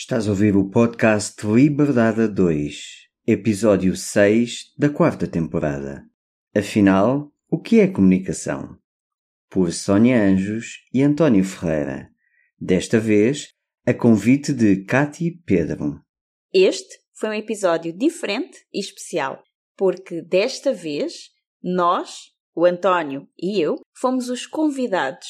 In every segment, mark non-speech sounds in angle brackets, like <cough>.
Estás a ouvir o podcast Liberdade 2, episódio 6 da quarta temporada. Afinal, o que é comunicação? Por Sónia Anjos e António Ferreira. Desta vez, a convite de Cati Pedro. Este foi um episódio diferente e especial, porque desta vez nós, o António e eu, fomos os convidados.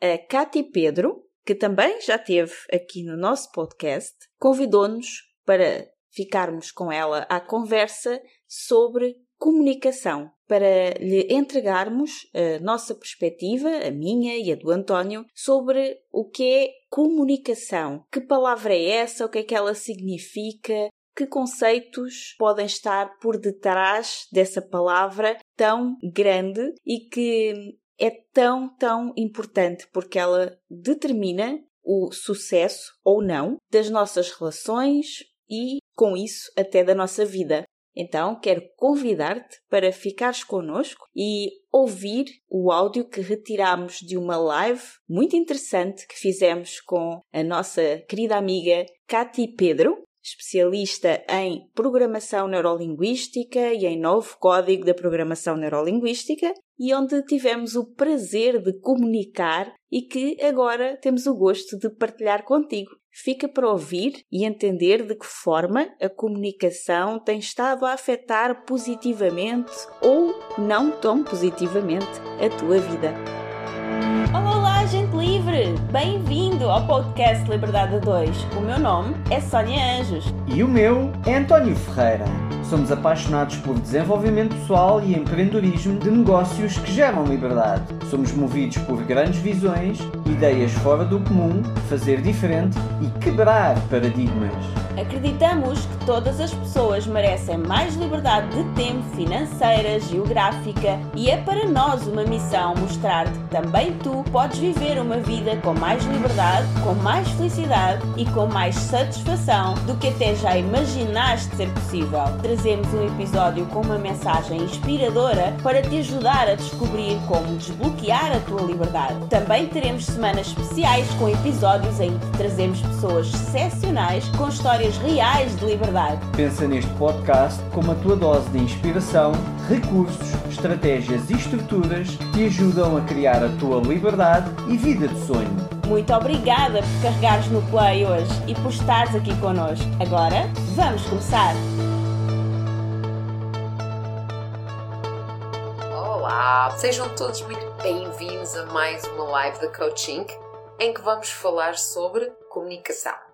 A Cati Pedro que também já teve aqui no nosso podcast, convidou-nos para ficarmos com ela à conversa sobre comunicação, para lhe entregarmos a nossa perspectiva, a minha e a do António, sobre o que é comunicação. Que palavra é essa? O que é que ela significa? Que conceitos podem estar por detrás dessa palavra tão grande e que é tão, tão importante porque ela determina o sucesso ou não das nossas relações e, com isso, até da nossa vida. Então, quero convidar-te para ficares connosco e ouvir o áudio que retiramos de uma live muito interessante que fizemos com a nossa querida amiga Cati Pedro, especialista em programação neurolinguística e em novo código da programação neurolinguística, e onde tivemos o prazer de comunicar e que agora temos o gosto de partilhar contigo. Fica para ouvir e entender de que forma a comunicação tem estado a afetar positivamente ou não tão positivamente a tua vida. Bem-vindo ao podcast Liberdade 2. O meu nome é Sónia Anjos. E o meu é António Ferreira. Somos apaixonados por desenvolvimento pessoal e empreendedorismo de negócios que geram liberdade. Somos movidos por grandes visões, ideias fora do comum, fazer diferente e quebrar paradigmas. Acreditamos que todas as pessoas merecem mais liberdade de tempo, financeira, geográfica e é para nós uma missão mostrar-te que também tu podes viver uma vida com mais liberdade, com mais felicidade e com mais satisfação do que até já imaginaste ser possível. Trazemos um episódio com uma mensagem inspiradora para te ajudar a descobrir como desbloquear a tua liberdade. Também teremos semanas especiais com episódios em que trazemos pessoas excepcionais com histórias histórias reais de liberdade. Pensa neste podcast como a tua dose de inspiração, recursos, estratégias e estruturas que te ajudam a criar a tua liberdade e vida de sonho. Muito obrigada por carregares no play hoje e por estares aqui connosco. Agora, vamos começar! Olá, sejam todos muito bem-vindos a mais uma live da Coaching em que vamos falar sobre comunicação.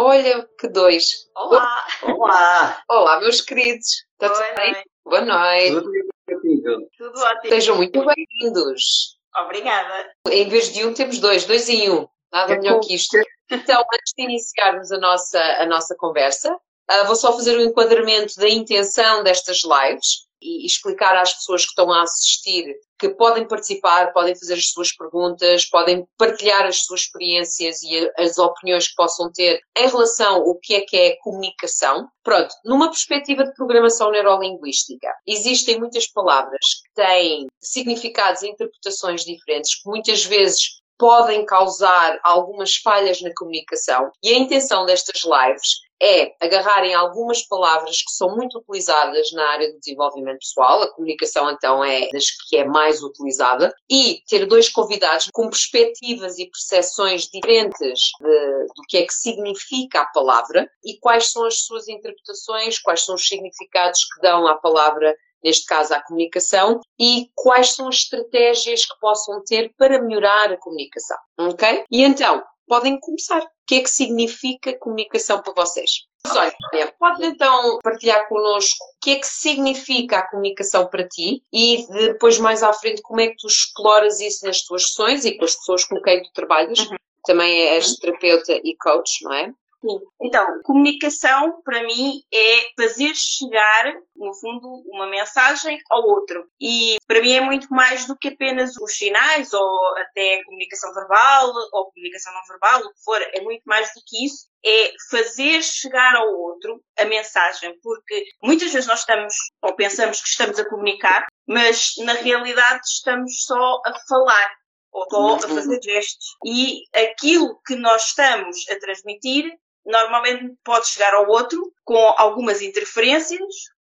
Olha, que dois. Olá! Olá! Olá, meus queridos. Está tudo bem? Noite. Boa noite. Tudo Tudo ótimo. Sejam muito bem-vindos. Obrigada. Em vez de um, temos dois, dois em um. Nada É melhor bom. que isto. Então, antes de iniciarmos a nossa, a nossa conversa, ah, vou só fazer um enquadramento da intenção destas lives e explicar às pessoas que estão a assistir que podem participar, podem fazer as suas perguntas, podem partilhar as suas experiências e as opiniões que possam ter em relação ao que é que é comunicação. Pronto, numa perspectiva de programação neurolinguística, existem muitas palavras que têm significados e interpretações diferentes, que muitas vezes podem causar algumas falhas na comunicação. E a intenção destas lives é agarrarem algumas palavras que são muito utilizadas na área do desenvolvimento pessoal, a comunicação então é das que é mais utilizada, e ter dois convidados com perspectivas e percepções diferentes de- do que é que significa a palavra e quais são as suas interpretações, quais são os significados que dão à palavra neste caso à comunicação, e quais são as estratégias que possam ter para melhorar a comunicação, ok? E então, podem começar. O que é que significa comunicação para vocês? Sónia, pode então partilhar connosco o que é que significa a comunicação para ti e depois mais à frente como é que tu exploras isso nas tuas sessões e com as pessoas com quem tu trabalhas. Também és terapeuta e coach, não é? Sim. Então, comunicação para mim é fazer chegar, no fundo, uma mensagem ao outro. E para mim é muito mais do que apenas os sinais ou até comunicação verbal ou comunicação não verbal, o que for. É muito mais do que isso. É fazer chegar ao outro a mensagem, porque muitas vezes nós estamos ou pensamos que estamos a comunicar, mas na realidade estamos só a falar ou só a fazer gestos. E aquilo que nós estamos a transmitir normalmente pode chegar ao outro com algumas interferências,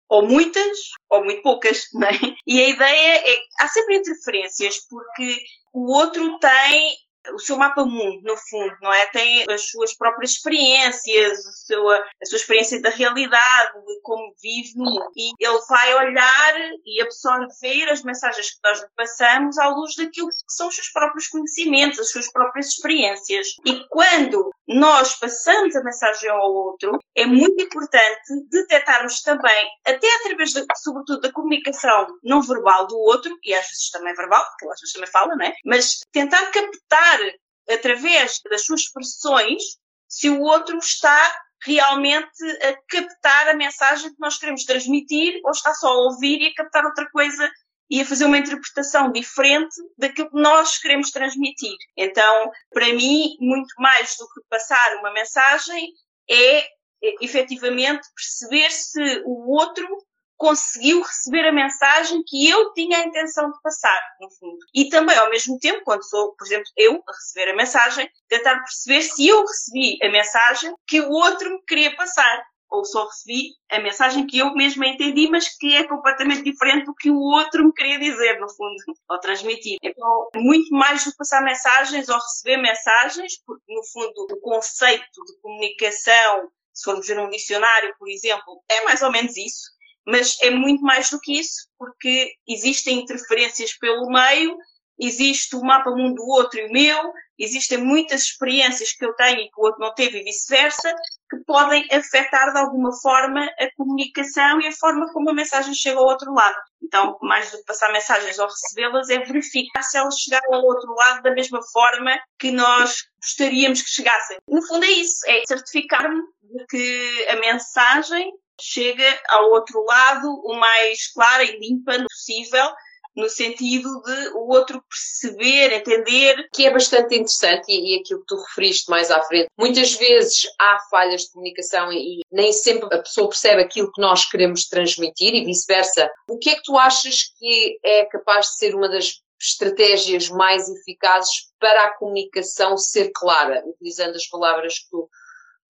ou muitas, ou muito poucas, não é? E a ideia é, há sempre interferências, porque o outro tem o seu mapa mundo, no fundo, não é? Tem as suas próprias experiências, a sua, a sua experiência da realidade, de como vive no mundo. E ele vai olhar e absorver as mensagens que nós lhe passamos à luz daquilo que são os seus próprios conhecimentos, as suas próprias experiências. E quando nós passamos a mensagem ao outro, é muito importante detectarmos também, até através, de, sobretudo, da comunicação não verbal do outro, e às vezes também verbal, porque às vezes também fala, não é? Mas tentar captar através das suas expressões se o outro está realmente a captar a mensagem que nós queremos transmitir ou está só a ouvir e a captar outra coisa e a fazer uma interpretação diferente daquilo que nós queremos transmitir. Então, para mim, muito mais do que passar uma mensagem é, é efetivamente perceber se o outro conseguiu receber a mensagem que eu tinha a intenção de passar, no fundo. E também, ao mesmo tempo, quando sou, por exemplo, eu a receber a mensagem, tentar perceber se eu recebi a mensagem que o outro me queria passar. Ou só recebi a mensagem que eu mesma entendi, mas que é completamente diferente do que o outro me queria dizer, no fundo, <laughs> ou transmitir. Então, muito mais do que passar mensagens ou receber mensagens, porque, no fundo, o conceito de comunicação, se formos ver um dicionário, por exemplo, é mais ou menos isso mas é muito mais do que isso, porque existem interferências pelo meio, existe o mapa mundo do outro e o meu, existem muitas experiências que eu tenho e que o outro não teve e vice-versa, que podem afetar de alguma forma a comunicação e a forma como a mensagem chega ao outro lado. Então, mais do que passar mensagens ou recebê-las, é verificar se elas chegaram ao outro lado da mesma forma que nós gostaríamos que chegassem. No fundo é isso, é certificar-me de que a mensagem chega ao outro lado o mais clara e limpa possível, no sentido de o outro perceber, entender. Que é bastante interessante e, e aquilo que tu referiste mais à frente. Muitas vezes há falhas de comunicação e, e nem sempre a pessoa percebe aquilo que nós queremos transmitir e vice-versa. O que é que tu achas que é capaz de ser uma das estratégias mais eficazes para a comunicação ser clara, utilizando as palavras que tu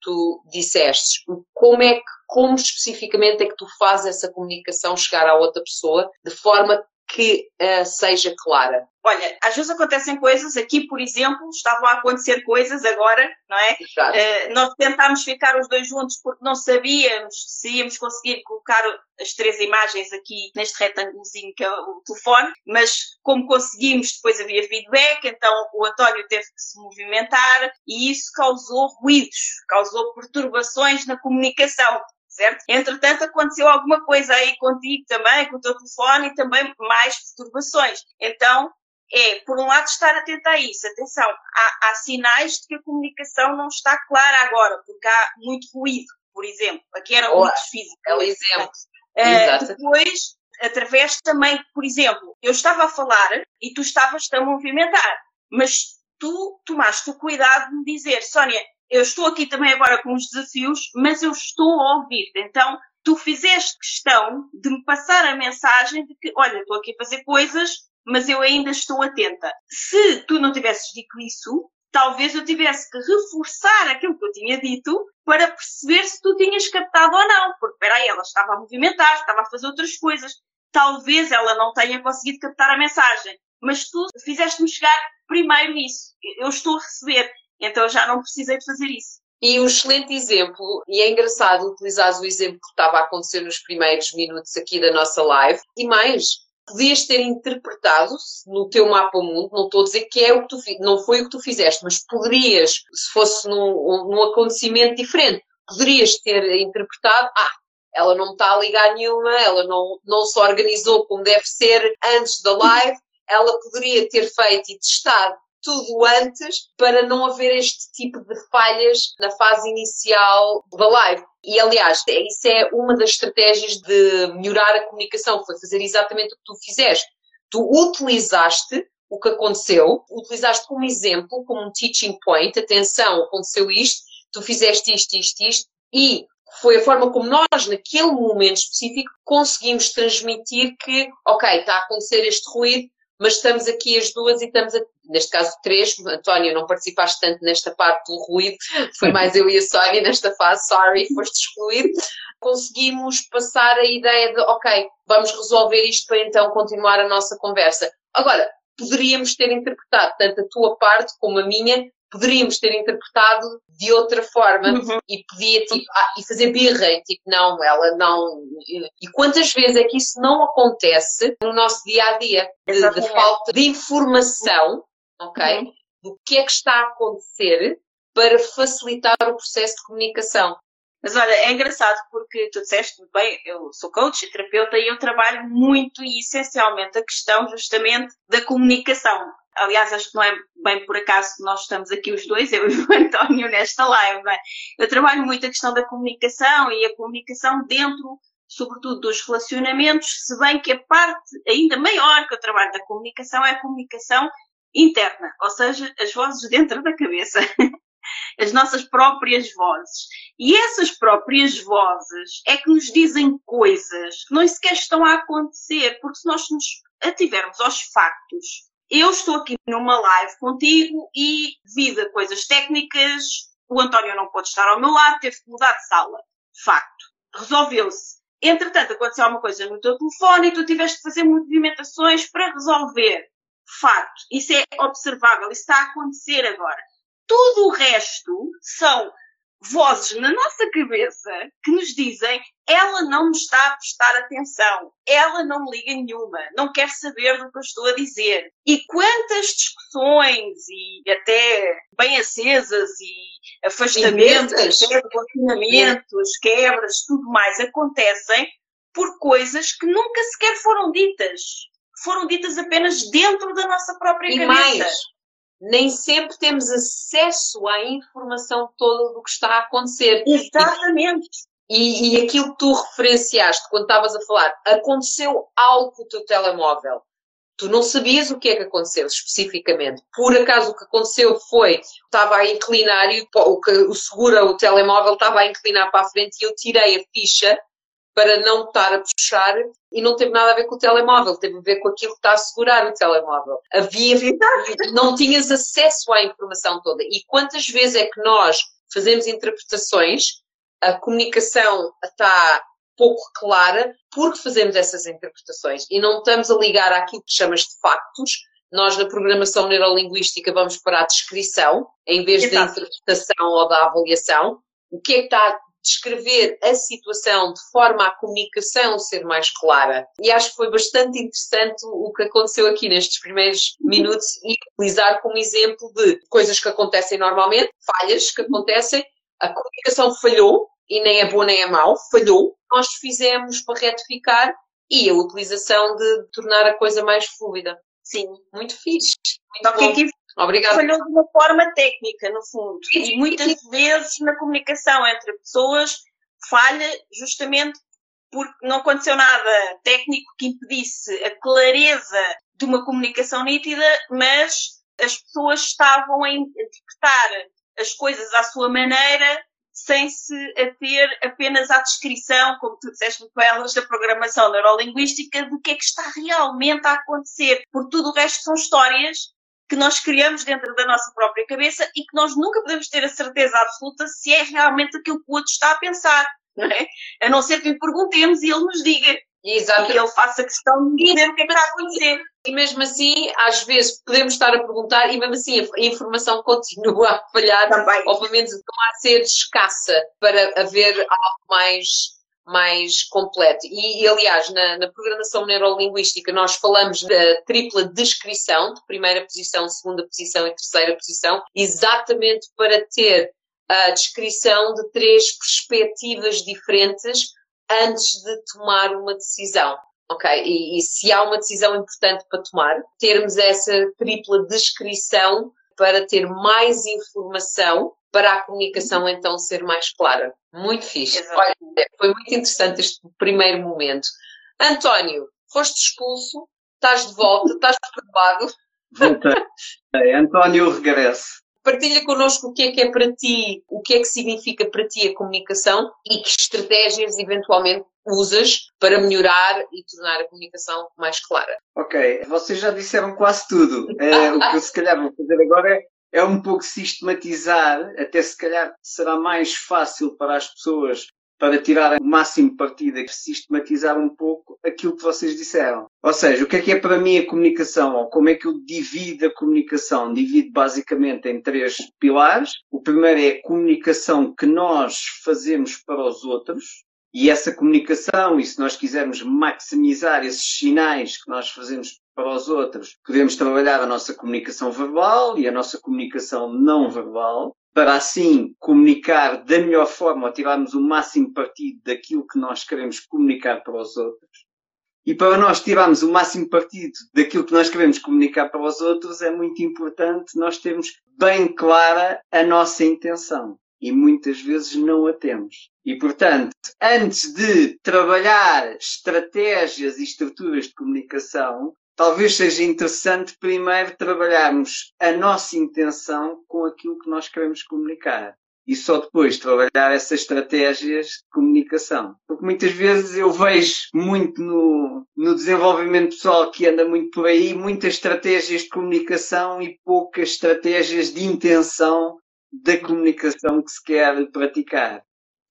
tu disseste, como é que, como especificamente é que tu fazes essa comunicação chegar à outra pessoa de forma que uh, seja clara? Olha, às vezes acontecem coisas, aqui, por exemplo, estavam a acontecer coisas agora, não é? Uh, nós tentámos ficar os dois juntos porque não sabíamos se íamos conseguir colocar as três imagens aqui neste retângulozinho que é o telefone, mas como conseguimos, depois havia feedback, então o António teve que se movimentar e isso causou ruídos, causou perturbações na comunicação certo? Entretanto, aconteceu alguma coisa aí contigo também, com o teu telefone e também mais perturbações. Então, é, por um lado, estar atento a isso. Atenção, há, há sinais de que a comunicação não está clara agora, porque há muito ruído, por exemplo. Aqui era muito físico. É o exemplo. Uh, depois, através também, por exemplo, eu estava a falar e tu estavas a movimentar, mas tu tomaste o cuidado de me dizer, Sónia, eu estou aqui também agora com os desafios, mas eu estou a ouvir. Então, tu fizeste questão de me passar a mensagem de que, olha, estou aqui a fazer coisas, mas eu ainda estou atenta. Se tu não tivesses dito isso, talvez eu tivesse que reforçar aquilo que eu tinha dito para perceber se tu tinhas captado ou não. Porque, peraí, ela estava a movimentar, estava a fazer outras coisas. Talvez ela não tenha conseguido captar a mensagem. Mas tu fizeste-me chegar primeiro isso. Eu estou a receber. Então já não precisei de fazer isso. E um excelente exemplo, e é engraçado utilizar o exemplo que estava a acontecer nos primeiros minutos aqui da nossa live, e mais, podias ter interpretado no teu mapa mundo, não estou a dizer que é o que tu não foi o que tu fizeste, mas poderias, se fosse num, num acontecimento diferente, poderias ter interpretado, ah, ela não está a ligar nenhuma, ela não, não se organizou como deve ser antes da live, ela poderia ter feito e testado tudo antes para não haver este tipo de falhas na fase inicial da live. E aliás, isso é uma das estratégias de melhorar a comunicação, foi fazer exatamente o que tu fizeste. Tu utilizaste o que aconteceu, utilizaste como exemplo, como um teaching point, atenção, aconteceu isto, tu fizeste isto, isto, isto, e foi a forma como nós, naquele momento específico, conseguimos transmitir que, ok, está a acontecer este ruído, mas estamos aqui as duas e estamos, a, neste caso, três. António, não participaste tanto nesta parte do ruído, foi mais eu e a Sónia nesta fase, sorry, foste excluído. Conseguimos passar a ideia de, ok, vamos resolver isto para então continuar a nossa conversa. Agora, poderíamos ter interpretado tanto a tua parte como a minha poderíamos ter interpretado de outra forma uhum. e podia tipo, ah, e fazer birra e tipo, não, ela não. E quantas vezes é que isso não acontece no nosso dia a dia? De, de falta de informação, ok? Uhum. Do que é que está a acontecer para facilitar o processo de comunicação. Mas olha, é engraçado porque tu disseste bem, eu sou coach e terapeuta e eu trabalho muito e essencialmente a questão justamente da comunicação. Aliás, acho que não é bem por acaso que nós estamos aqui os dois, eu <laughs> e o António, nesta live. Bem. Eu trabalho muito a questão da comunicação e a comunicação dentro, sobretudo, dos relacionamentos, se bem que a parte ainda maior que eu trabalho da comunicação é a comunicação interna, ou seja, as vozes dentro da cabeça. <laughs> as nossas próprias vozes. E essas próprias vozes é que nos dizem coisas que não sequer estão a acontecer, porque se nós nos ativermos aos factos, eu estou aqui numa live contigo e, devido a coisas técnicas, o António não pode estar ao meu lado, teve que mudar de sala. Facto. Resolveu-se. Entretanto, aconteceu alguma coisa no teu telefone e tu tiveste de fazer movimentações para resolver. Facto. Isso é observável. Isso está a acontecer agora. Tudo o resto são vozes na nossa cabeça que nos dizem ela não me está a prestar atenção, ela não me liga nenhuma, não quer saber do que eu estou a dizer. E quantas discussões e até bem acesas e afastamentos, relacionamentos, quebras, tudo mais acontecem por coisas que nunca sequer foram ditas. Foram ditas apenas dentro da nossa própria e cabeça. Mais nem sempre temos acesso à informação toda do que está a acontecer. Exatamente. E, e aquilo que tu referenciaste quando estavas a falar, aconteceu algo com o teu telemóvel. Tu não sabias o que é que aconteceu especificamente. Por acaso o que aconteceu foi, estava a inclinar e o, o segura o telemóvel estava a inclinar para a frente e eu tirei a ficha para não estar a puxar e não teve nada a ver com o telemóvel, teve a ver com aquilo que está a segurar o telemóvel. Havia, <laughs> não tinhas acesso à informação toda. E quantas vezes é que nós fazemos interpretações, a comunicação está pouco clara porque fazemos essas interpretações e não estamos a ligar àquilo que chamas de factos. Nós, na programação neurolinguística, vamos para a descrição, em vez Exato. da interpretação ou da avaliação. O que é que está descrever a situação de forma a comunicação ser mais clara. E acho que foi bastante interessante o que aconteceu aqui nestes primeiros minutos e utilizar como exemplo de coisas que acontecem normalmente, falhas que acontecem, a comunicação falhou, e nem é boa nem é mau, falhou, nós fizemos para retificar e a utilização de tornar a coisa mais fluida. Sim. Muito fixe. Muito bom. Aqui Obrigada. Falhou de uma forma técnica, no fundo. E muitas vezes na comunicação entre pessoas falha justamente porque não aconteceu nada técnico que impedisse a clareza de uma comunicação nítida, mas as pessoas estavam a interpretar as coisas à sua maneira sem se ater apenas à descrição, como tu disseste muito elas, da programação neurolinguística, do que é que está realmente a acontecer. Porque tudo o resto são histórias que nós criamos dentro da nossa própria cabeça e que nós nunca podemos ter a certeza absoluta se é realmente aquilo que o outro está a pensar, não é? A não ser que lhe perguntemos e ele nos diga. Exato. E ele faça questão de dizer o que é que está a acontecer. E mesmo assim, às vezes podemos estar a perguntar e mesmo assim a informação continua <laughs> a falhar, Também. ou pelo menos não a ser escassa para haver algo mais mais completo. E, e aliás, na, na, programação neurolinguística nós falamos da tripla descrição, de primeira posição, segunda posição e terceira posição, exatamente para ter a descrição de três perspectivas diferentes antes de tomar uma decisão. Ok? E, e se há uma decisão importante para tomar, termos essa tripla descrição para ter mais informação para a comunicação então ser mais clara. Muito fixe. Olha, foi muito interessante este primeiro momento. António, foste expulso, estás de volta, estás preocupado. Voltei. <laughs> António regressa. Partilha connosco o que é que é para ti, o que é que significa para ti a comunicação e que estratégias eventualmente usas para melhorar e tornar a comunicação mais clara. Ok, vocês já disseram quase tudo. É, o que eu se calhar vou fazer agora é, é um pouco sistematizar, até se calhar será mais fácil para as pessoas para tirar o máximo partido e sistematizar um pouco aquilo que vocês disseram. Ou seja, o que é que é para mim a comunicação? Ou como é que eu divido a comunicação? Divido basicamente em três pilares. O primeiro é a comunicação que nós fazemos para os outros. E essa comunicação, e se nós quisermos maximizar esses sinais que nós fazemos para os outros, podemos trabalhar a nossa comunicação verbal e a nossa comunicação não verbal para assim comunicar da melhor forma, ou tirarmos o máximo partido daquilo que nós queremos comunicar para os outros. E para nós tirarmos o máximo partido daquilo que nós queremos comunicar para os outros, é muito importante nós termos bem clara a nossa intenção. E muitas vezes não a temos. E, portanto, antes de trabalhar estratégias e estruturas de comunicação, talvez seja interessante primeiro trabalharmos a nossa intenção com aquilo que nós queremos comunicar. E só depois trabalhar essas estratégias de comunicação. Porque muitas vezes eu vejo muito no, no desenvolvimento pessoal que anda muito por aí, muitas estratégias de comunicação e poucas estratégias de intenção da comunicação que se quer praticar.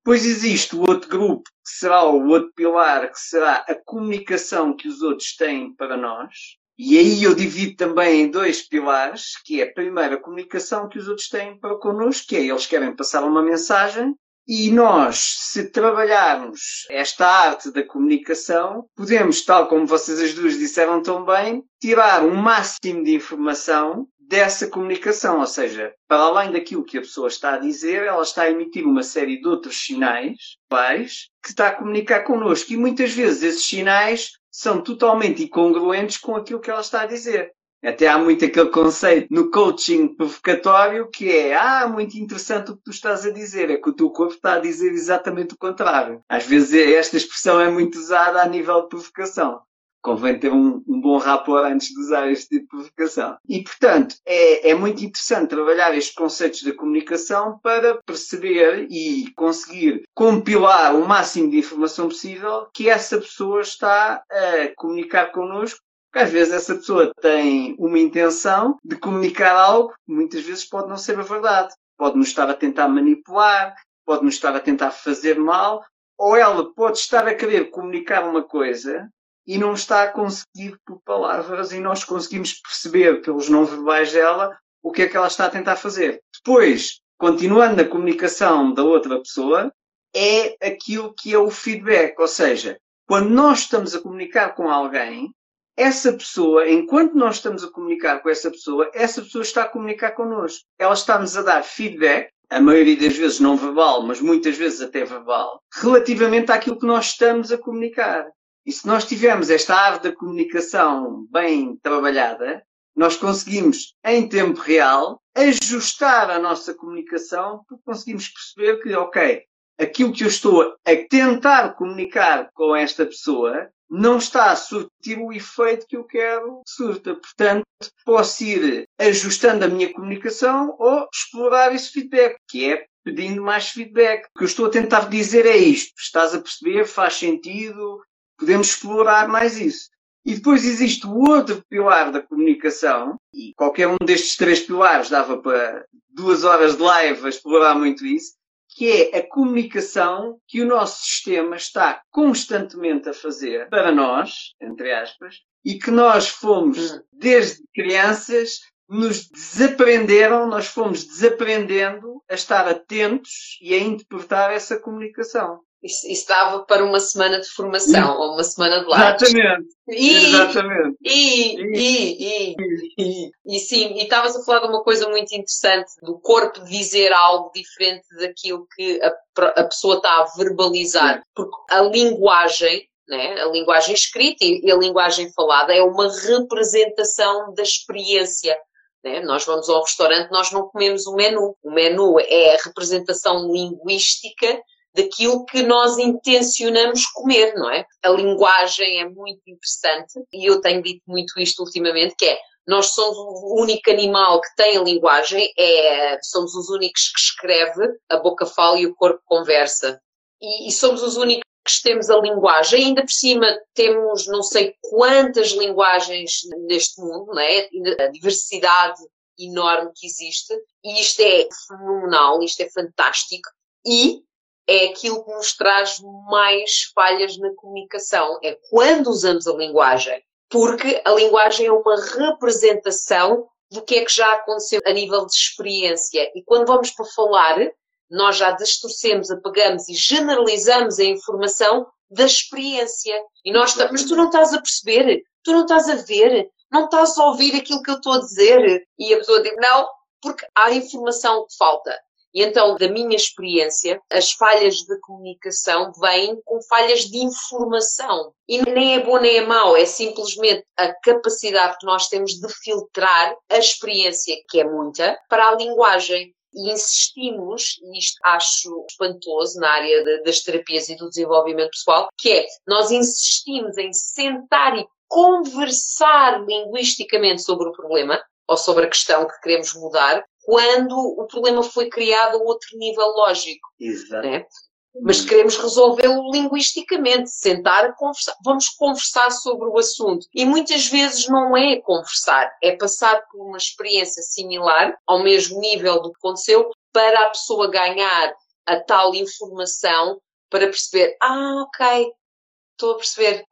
Depois existe o outro grupo, que será o outro pilar, que será a comunicação que os outros têm para nós. E aí eu divido também em dois pilares, que é primeiro a comunicação que os outros têm para connosco, que é eles querem passar uma mensagem e nós, se trabalharmos esta arte da comunicação, podemos, tal como vocês as duas disseram tão bem, tirar um máximo de informação dessa comunicação, ou seja, para além daquilo que a pessoa está a dizer, ela está a emitir uma série de outros sinais, pais, que está a comunicar connosco. E muitas vezes esses sinais são totalmente incongruentes com aquilo que ela está a dizer. Até há muito aquele conceito no coaching provocatório que é, ah, muito interessante o que tu estás a dizer, é que o teu corpo está a dizer exatamente o contrário. Às vezes esta expressão é muito usada a nível de provocação convém ter um, um, bom rapport antes de usar este tipo de provocação. E, portanto, é, é muito interessante trabalhar estes conceitos da comunicação para perceber e conseguir compilar o máximo de informação possível que essa pessoa está a comunicar connosco às vezes essa pessoa tem uma intenção de comunicar algo que muitas vezes pode não ser a verdade. Pode nos estar a tentar manipular, pode nos estar a tentar fazer mal, ou ela pode estar a querer comunicar uma coisa e não está a conseguir por palavras e nós conseguimos perceber pelos não verbais dela o que é que ela está a tentar fazer. Depois, continuando na comunicação da outra pessoa, é aquilo que é o feedback, ou seja, quando nós estamos a comunicar com alguém, essa pessoa, enquanto nós estamos a comunicar com essa pessoa, essa pessoa está a comunicar connosco. Ela está-nos a dar feedback, a maioria das vezes não verbal, mas muitas vezes até verbal, relativamente àquilo que nós estamos a comunicar. E se nós tivermos esta arte da comunicação bem trabalhada, nós conseguimos, em tempo real, ajustar a nossa comunicação porque conseguimos perceber que, ok, aquilo que eu estou a tentar comunicar com esta pessoa não está a surtir o efeito que eu quero que surta. Portanto, posso ir ajustando a minha comunicação ou explorar esse feedback, que é pedindo mais feedback. O que eu estou a tentar dizer é isto. Estás a perceber? Faz sentido? Podemos explorar mais isso. E depois existe o outro pilar da comunicação, e qualquer um destes três pilares dava para duas horas de live a explorar muito isso, que é a comunicação que o nosso sistema está constantemente a fazer para nós, entre aspas, e que nós fomos, desde crianças, nos desaprenderam, nós fomos desaprendendo a estar atentos e a interpretar essa comunicação. Dava para uma semana de formação ou uma semana de lives. Exatamente. E, Exatamente. E, e, e, e, sim, e estavas a falar de uma coisa muito interessante, do corpo dizer algo diferente daquilo que a, a pessoa está a verbalizar. Porque a linguagem, né, a linguagem escrita e a linguagem falada é uma representação da experiência. Né? Nós vamos ao restaurante, nós não comemos o menu. O menu é a representação linguística daquilo que nós intencionamos comer, não é? A linguagem é muito interessante e eu tenho dito muito isto ultimamente, que é nós somos o único animal que tem a linguagem, é, somos os únicos que escreve, a boca fala e o corpo conversa. E, e somos os únicos que temos a linguagem, ainda por cima temos não sei quantas linguagens neste mundo, não é? a diversidade enorme que existe, e isto é fenomenal, isto é fantástico, e é aquilo que nos traz mais falhas na comunicação, é quando usamos a linguagem, porque a linguagem é uma representação do que é que já aconteceu a nível de experiência, e quando vamos para falar, nós já distorcemos, apagamos e generalizamos a informação da experiência. E nós, mas tu não estás a perceber, tu não estás a ver, não estás a ouvir aquilo que eu estou a dizer. E a pessoa diz, não, porque há informação que falta. E então, da minha experiência, as falhas de comunicação vêm com falhas de informação. E nem é bom nem é mau, é simplesmente a capacidade que nós temos de filtrar a experiência, que é muita, para a linguagem e insistimos, e isto acho espantoso na área de, das terapias e do desenvolvimento pessoal, que é nós insistimos em sentar e conversar linguisticamente sobre o problema ou sobre a questão que queremos mudar, quando o problema foi criado a outro nível lógico. Exato. Né? mas queremos resolvê-lo linguisticamente, sentar, conversar, vamos conversar sobre o assunto. E muitas vezes não é conversar, é passar por uma experiência similar, ao mesmo nível do que aconteceu, para a pessoa ganhar a tal informação para perceber, ah, ok, estou a perceber,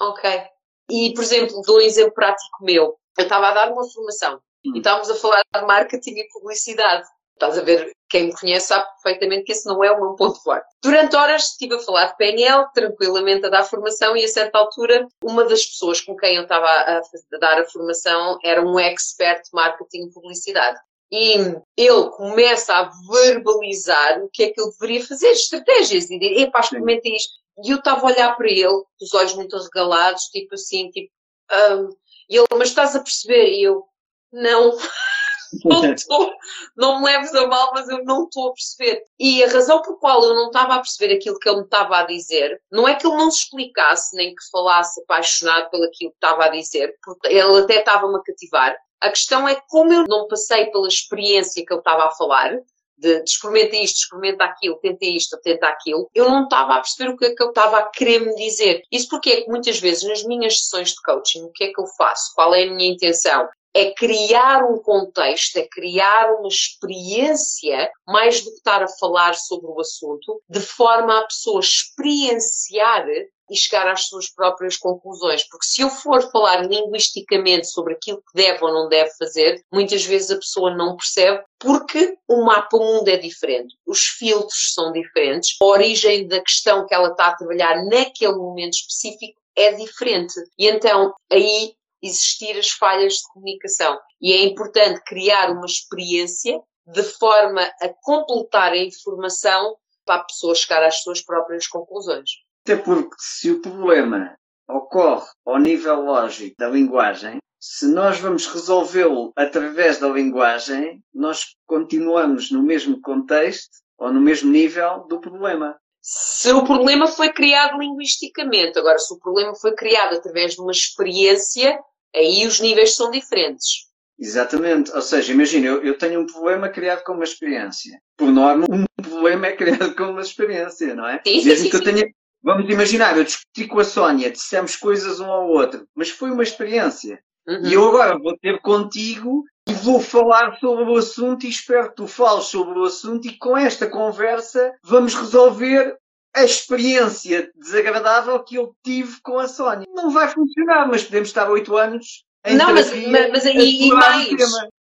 ok. E, por exemplo, dou um exemplo prático meu. Eu estava a dar uma formação e estávamos a falar de marketing e publicidade. Estás a ver, quem me conhece sabe perfeitamente que esse não é o meu ponto forte. Durante horas estive a falar de PNL, tranquilamente a dar formação e a certa altura uma das pessoas com quem eu estava a, a dar a formação era um expert de marketing e publicidade. E ele começa a verbalizar o que é que ele deveria fazer, estratégias, e dizer, epá, experimenta isto. E eu estava a olhar para ele, com os olhos muito arregalados, tipo assim, tipo, um, e ele, mas estás a perceber? E eu, não. <laughs> não, estou, não me leves a mal, mas eu não estou a perceber. E a razão por qual eu não estava a perceber aquilo que ele me estava a dizer, não é que ele não se explicasse, nem que falasse apaixonado pelo aquilo que estava a dizer, porque ele até estava-me a cativar. A questão é como eu não passei pela experiência que ele estava a falar, de, de experimenta isto, experimenta aquilo, tenta isto, tenta aquilo, eu não estava a perceber o que é que eu estava a querer me dizer. Isso porque é que muitas vezes nas minhas sessões de coaching, o que é que eu faço? Qual é a minha intenção? É criar um contexto, é criar uma experiência, mais do que estar a falar sobre o assunto, de forma a pessoa experienciar e chegar às suas próprias conclusões. Porque se eu for falar linguisticamente sobre aquilo que deve ou não deve fazer, muitas vezes a pessoa não percebe porque o mapa mundo é diferente, os filtros são diferentes, a origem da questão que ela está a trabalhar naquele momento específico é diferente. E então aí existir as falhas de comunicação. E é importante criar uma experiência de forma a completar a informação para a pessoa chegar às suas próprias conclusões. Até porque se o problema ocorre ao nível lógico da linguagem, se nós vamos resolvê-lo através da linguagem, nós continuamos no mesmo contexto ou no mesmo nível do problema. Se o problema foi criado linguisticamente, agora se o problema foi criado através de uma experiência, aí os níveis são diferentes. Exatamente, ou seja, imagina, eu, eu, tenho um problema criado com uma experiência. Por norma, um problema é criado com uma experiência, não é? Sim, Mesmo sim, que eu tenha. Vamos imaginar, eu discuti com a Sónia, dissemos coisas um ao outro, mas foi uma experiência. Uhum. E eu agora vou ter contigo e vou falar sobre o assunto e espero que tu fales sobre o assunto e com esta conversa vamos resolver a experiência desagradável que eu tive com a Sónia. Não vai funcionar, mas podemos estar oito anos em Não, mas, mas, mas e, e mais,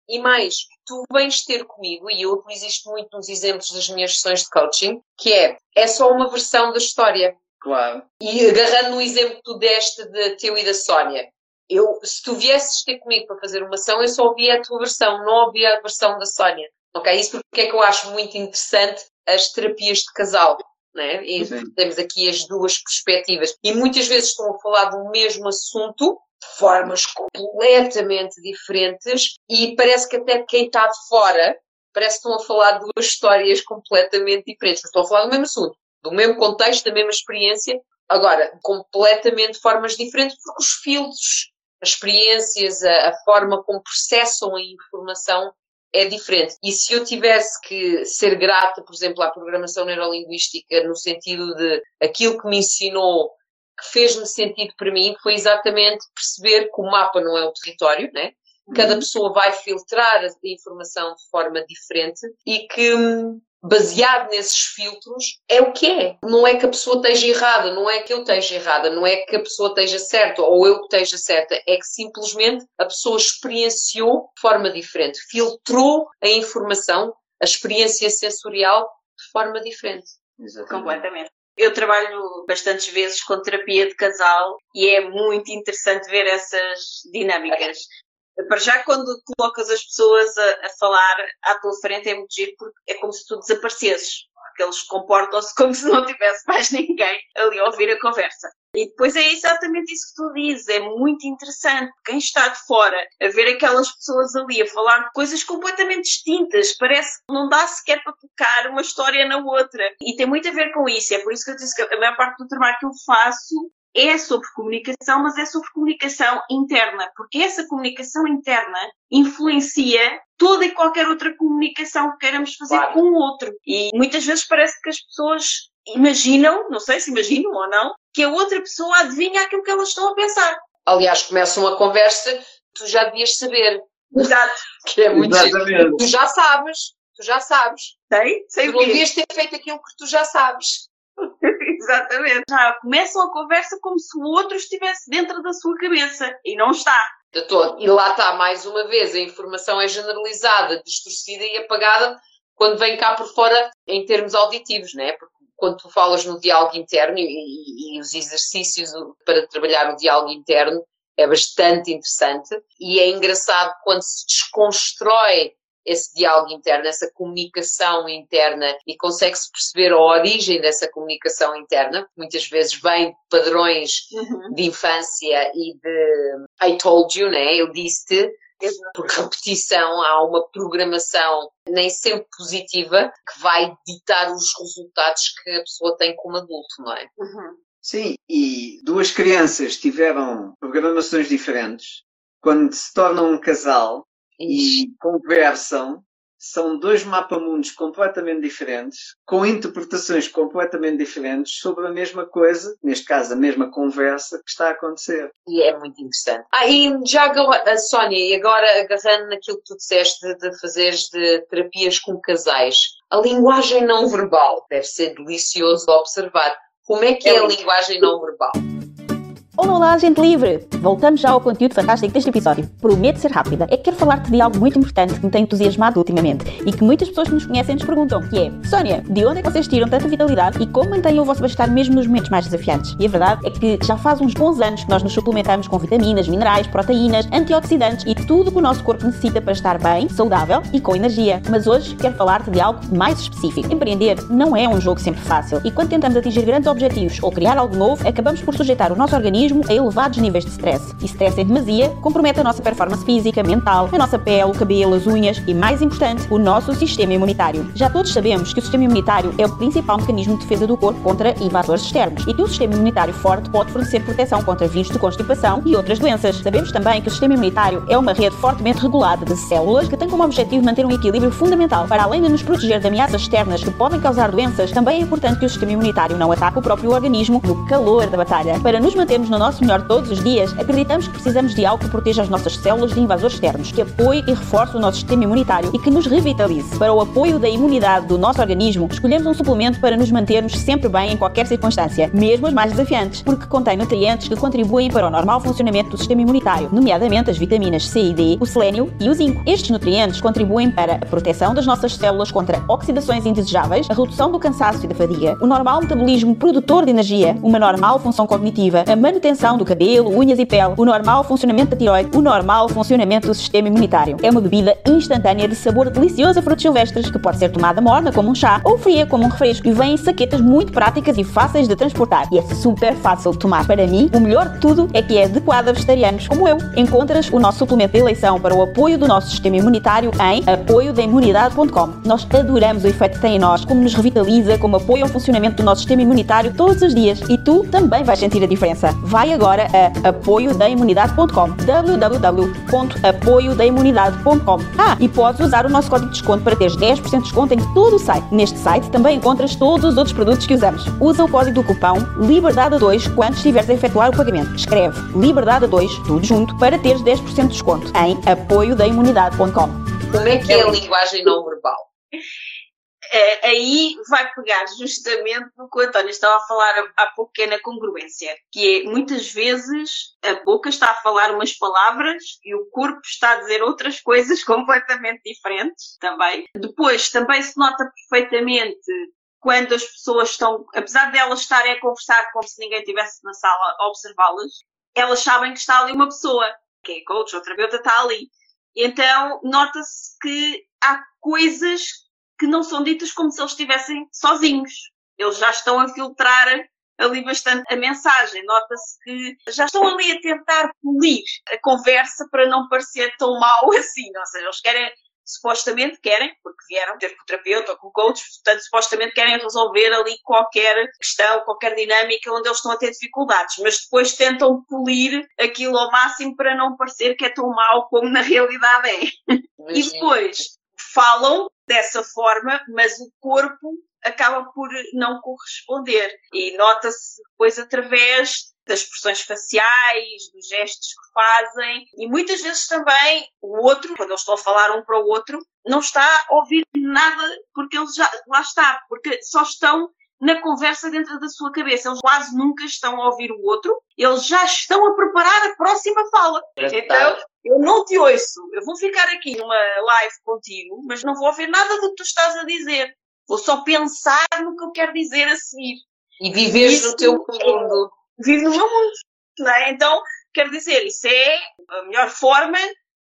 e mais, tu vens ter comigo, e eu utilizo isto muito nos exemplos das minhas sessões de coaching, que é, é só uma versão da história. Claro. E agarrando no exemplo que tu deste de teu e da Sónia, eu, se tu viesses ter comigo para fazer uma ação, eu só ouvia a tua versão, não ouvia a versão da Sónia. Ok? Isso porque é que eu acho muito interessante as terapias de casal né? E Sim. temos aqui as duas perspectivas. E muitas vezes estão a falar do mesmo assunto de formas completamente diferentes e parece que até quem está de fora parece que estão a falar de duas histórias completamente diferentes. Estão a falar do mesmo assunto, do mesmo contexto, da mesma experiência, agora, completamente formas diferentes, porque os filtros as experiências, a, a forma como processam a informação é diferente. E se eu tivesse que ser grata, por exemplo, à programação neurolinguística, no sentido de aquilo que me ensinou, que fez-me sentido para mim, foi exatamente perceber que o mapa não é o território, né? Cada uhum. pessoa vai filtrar a informação de forma diferente e que hum, baseado nesses filtros, é o que é. Não é que a pessoa esteja errada, não é que eu esteja errada, não é que a pessoa esteja certa ou eu esteja certa, é que simplesmente a pessoa experienciou de forma diferente, filtrou a informação, a experiência sensorial de forma diferente. Exatamente. Completamente. Eu trabalho bastantes vezes com terapia de casal e é muito interessante ver essas dinâmicas. Para já, quando colocas as pessoas a, a, falar à tua frente, é muito giro porque é como se tu desaparecesses. Porque eles comportam-se como se não tivesse mais ninguém ali a ouvir a conversa. E depois é exatamente isso que tu dizes, é muito interessante. Quem está de fora a ver aquelas pessoas ali a falar coisas completamente distintas, parece que não dá sequer para tocar uma história na outra. E tem muito a ver com isso. É por isso que eu disse que a maior parte do trabalho que eu faço é sobre comunicação, mas é sobre comunicação interna, porque essa comunicação interna influencia toda e qualquer outra comunicação que queiramos fazer claro. com o outro. E muitas vezes parece que as pessoas imaginam, não sei se imaginam ou não, que a outra pessoa adivinha aquilo que elas estão a pensar. Aliás, começam a conversa, tu já devias saber. Exato. <laughs> que é muito Exatamente. Tu já sabes, tu já sabes. Sei, sei tu o quê? não devias ter feito aquilo que tu já sabes. Exatamente. Já começam a conversa como se o outro estivesse dentro da sua cabeça e não está. De todo. E lá está, mais uma vez, a informação é generalizada, distorcida e apagada quando vem cá por fora em termos auditivos, né? Porque quando tu falas no diálogo interno e, e, e os exercícios para trabalhar o diálogo interno é bastante interessante e é engraçado quando se desconstrói esse diálogo interno, essa comunicação interna e consegue-se perceber a origem dessa comunicação interna, muitas vezes vem de padrões uhum. de infância e de I told you, né? Eu disse-te, por repetição, há uma programação nem sempre positiva que vai ditar os resultados que a pessoa tem como adulto, não é? Uhum. Sim, e duas crianças tiveram programações diferentes. Quando se tornam um casal, e conversam, são dois mapamundos completamente diferentes, com interpretações completamente diferentes sobre a mesma coisa, neste caso a mesma conversa que está a acontecer. E é muito interessante. Ah, e já a Sónia, e agora agarrando naquilo que tu disseste de, de fazeres de terapias com casais, a linguagem não verbal deve ser delicioso de observar. Como é que é, é a linguagem não verbal? Olá, olá, gente livre! Voltamos já ao conteúdo fantástico deste episódio. Prometo ser rápida. É que quero falar-te de algo muito importante que me tem entusiasmado ultimamente e que muitas pessoas que nos conhecem nos perguntam, que é Sónia, de onde é que vocês tiram tanta vitalidade e como mantêm o vosso bem-estar mesmo nos momentos mais desafiantes? E a verdade é que já faz uns bons anos que nós nos suplementamos com vitaminas, minerais, proteínas, antioxidantes e tudo que o nosso corpo necessita para estar bem, saudável e com energia. Mas hoje quero falar-te de algo mais específico. Empreender não é um jogo sempre fácil e quando tentamos atingir grandes objetivos ou criar algo novo, acabamos por sujeitar o nosso organismo organismo a elevados níveis de stress. E stress em demasia compromete a nossa performance física, mental, a nossa pele, o cabelo, as unhas e, mais importante, o nosso sistema imunitário. Já todos sabemos que o sistema imunitário é o principal mecanismo de defesa do corpo contra invasores externos e que um sistema imunitário forte pode fornecer proteção contra vírus de constipação e outras doenças. Sabemos também que o sistema imunitário é uma rede fortemente regulada de células que tem como objetivo manter um equilíbrio fundamental. Para além de nos proteger de ameaças externas que podem causar doenças, também é importante que o sistema imunitário não ataque o próprio organismo no calor da batalha. Para nos mantermos no nosso melhor todos os dias, acreditamos que precisamos de algo que proteja as nossas células de invasores externos, que apoie e reforce o nosso sistema imunitário e que nos revitalize. Para o apoio da imunidade do nosso organismo, escolhemos um suplemento para nos mantermos sempre bem em qualquer circunstância, mesmo as mais desafiantes, porque contém nutrientes que contribuem para o normal funcionamento do sistema imunitário, nomeadamente as vitaminas C e D, o selênio e o zinco. Estes nutrientes contribuem para a proteção das nossas células contra oxidações indesejáveis, a redução do cansaço e da fadiga, o normal metabolismo produtor de energia, uma normal função cognitiva, a manutenção do cabelo, unhas e pele, o normal funcionamento da tiroide, o normal funcionamento do sistema imunitário. É uma bebida instantânea de sabor delicioso a frutos silvestres que pode ser tomada morna como um chá ou fria como um refresco e vem em saquetas muito práticas e fáceis de transportar. E é super fácil de tomar. Para mim, o melhor de tudo é que é adequado a vegetarianos como eu. Encontras o nosso suplemento de eleição para o apoio do nosso sistema imunitário em apoiodaimunidade.com. Nós adoramos o efeito que tem em nós, como nos revitaliza, como apoia o funcionamento do nosso sistema imunitário todos os dias e tu também vais sentir a diferença. Vai agora a apoiodaimunidade.com www.apoiodaimunidade.com Ah, e podes usar o nosso código de desconto para teres 10% de desconto em todo o site. Neste site também encontras todos os outros produtos que usamos. Usa o código do cupão LIBERDADE2 quando estiveres a efetuar o pagamento. Escreve LIBERDADE2, tudo junto, para teres 10% de desconto em apoiodaimunidade.com Como é que é a linguagem não verbal? É, aí vai pegar justamente no que o António estava a falar há pouco, que é na congruência, que é muitas vezes a boca está a falar umas palavras e o corpo está a dizer outras coisas <laughs> completamente diferentes também. Depois também se nota perfeitamente quando as pessoas estão, apesar de elas estarem a conversar como se ninguém estivesse na sala a observá-las, elas sabem que está ali uma pessoa, que é coach ou terapeuta, está ali. Então nota-se que há coisas que não são ditas como se eles estivessem sozinhos. Eles já estão a filtrar ali bastante a mensagem. Nota-se que já estão ali a tentar polir a conversa para não parecer tão mal <laughs> assim. Ou seja, eles querem, supostamente querem, porque vieram ter com o terapeuta ou com o coach, portanto, supostamente querem resolver ali qualquer questão, qualquer dinâmica onde eles estão a ter dificuldades, mas depois tentam polir aquilo ao máximo para não parecer que é tão mal como na <laughs> realidade é. E depois falam dessa forma, mas o corpo acaba por não corresponder. E nota-se depois através das expressões faciais, dos gestos que fazem, e muitas vezes também o outro, quando eles estão a falar um para o outro, não está a ouvir nada porque eles já lá está, porque só estão na conversa dentro da sua cabeça. Eles quase nunca estão a ouvir o outro, eles já estão a preparar a próxima fala. Então, eu não te ouço, eu vou ficar aqui numa live contigo, mas não vou ouvir nada do que tu estás a dizer. Vou só pensar no que eu quero dizer a seguir. E vives no teu mundo. Vive no meu mundo. Não é? Então, quero dizer, isso é a melhor forma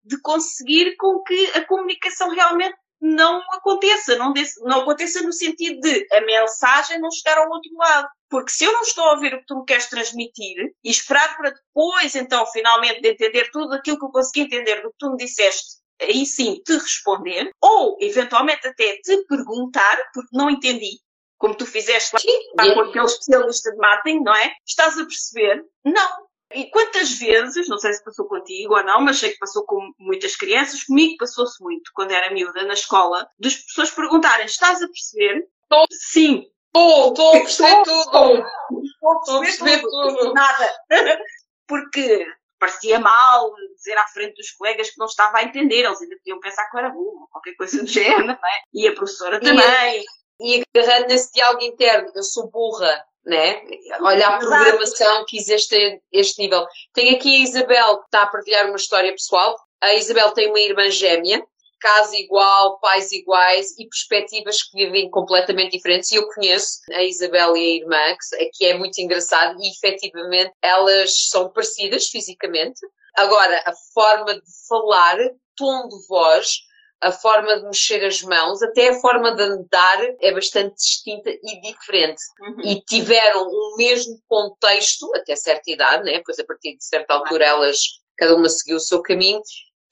de conseguir com que a comunicação realmente não aconteça, não, desse, não aconteça no sentido de a mensagem não chegar ao outro lado. Porque se eu não estou a ouvir o que tu me queres transmitir e esperar para depois, então, finalmente, de entender tudo aquilo que eu consegui entender do que tu me disseste, aí sim te responder, ou eventualmente até te perguntar, porque não entendi, como tu fizeste lá com aquele especialista de marketing, não é? Estás a perceber? Não. E quantas vezes, não sei se passou contigo ou não, mas sei que passou com muitas crianças, comigo passou-se muito, quando era miúda, na escola, das pessoas perguntarem, estás a perceber? Tô. Sim. Estou, estou a perceber tudo. Estou a perceber tudo. Nada. <laughs> Porque parecia mal dizer à frente dos colegas que não estava a entender, eles ainda podiam pensar que eu era burro, qualquer coisa do <laughs> género, não é? E a professora também. E, e agarrando nesse diálogo interno, eu sou burra, né? Olha a programação que existe a este nível. Tem aqui a Isabel que está a partilhar uma história pessoal. A Isabel tem uma irmã gêmea, casa igual, pais iguais e perspectivas que vivem completamente diferentes. E eu conheço a Isabel e a irmã, que é muito engraçado, e efetivamente elas são parecidas fisicamente. Agora, a forma de falar, tom de voz, a forma de mexer as mãos, até a forma de andar é bastante distinta e diferente. Uhum. E tiveram o mesmo contexto, até certa idade, né? pois a partir de certa altura elas, cada uma seguiu o seu caminho,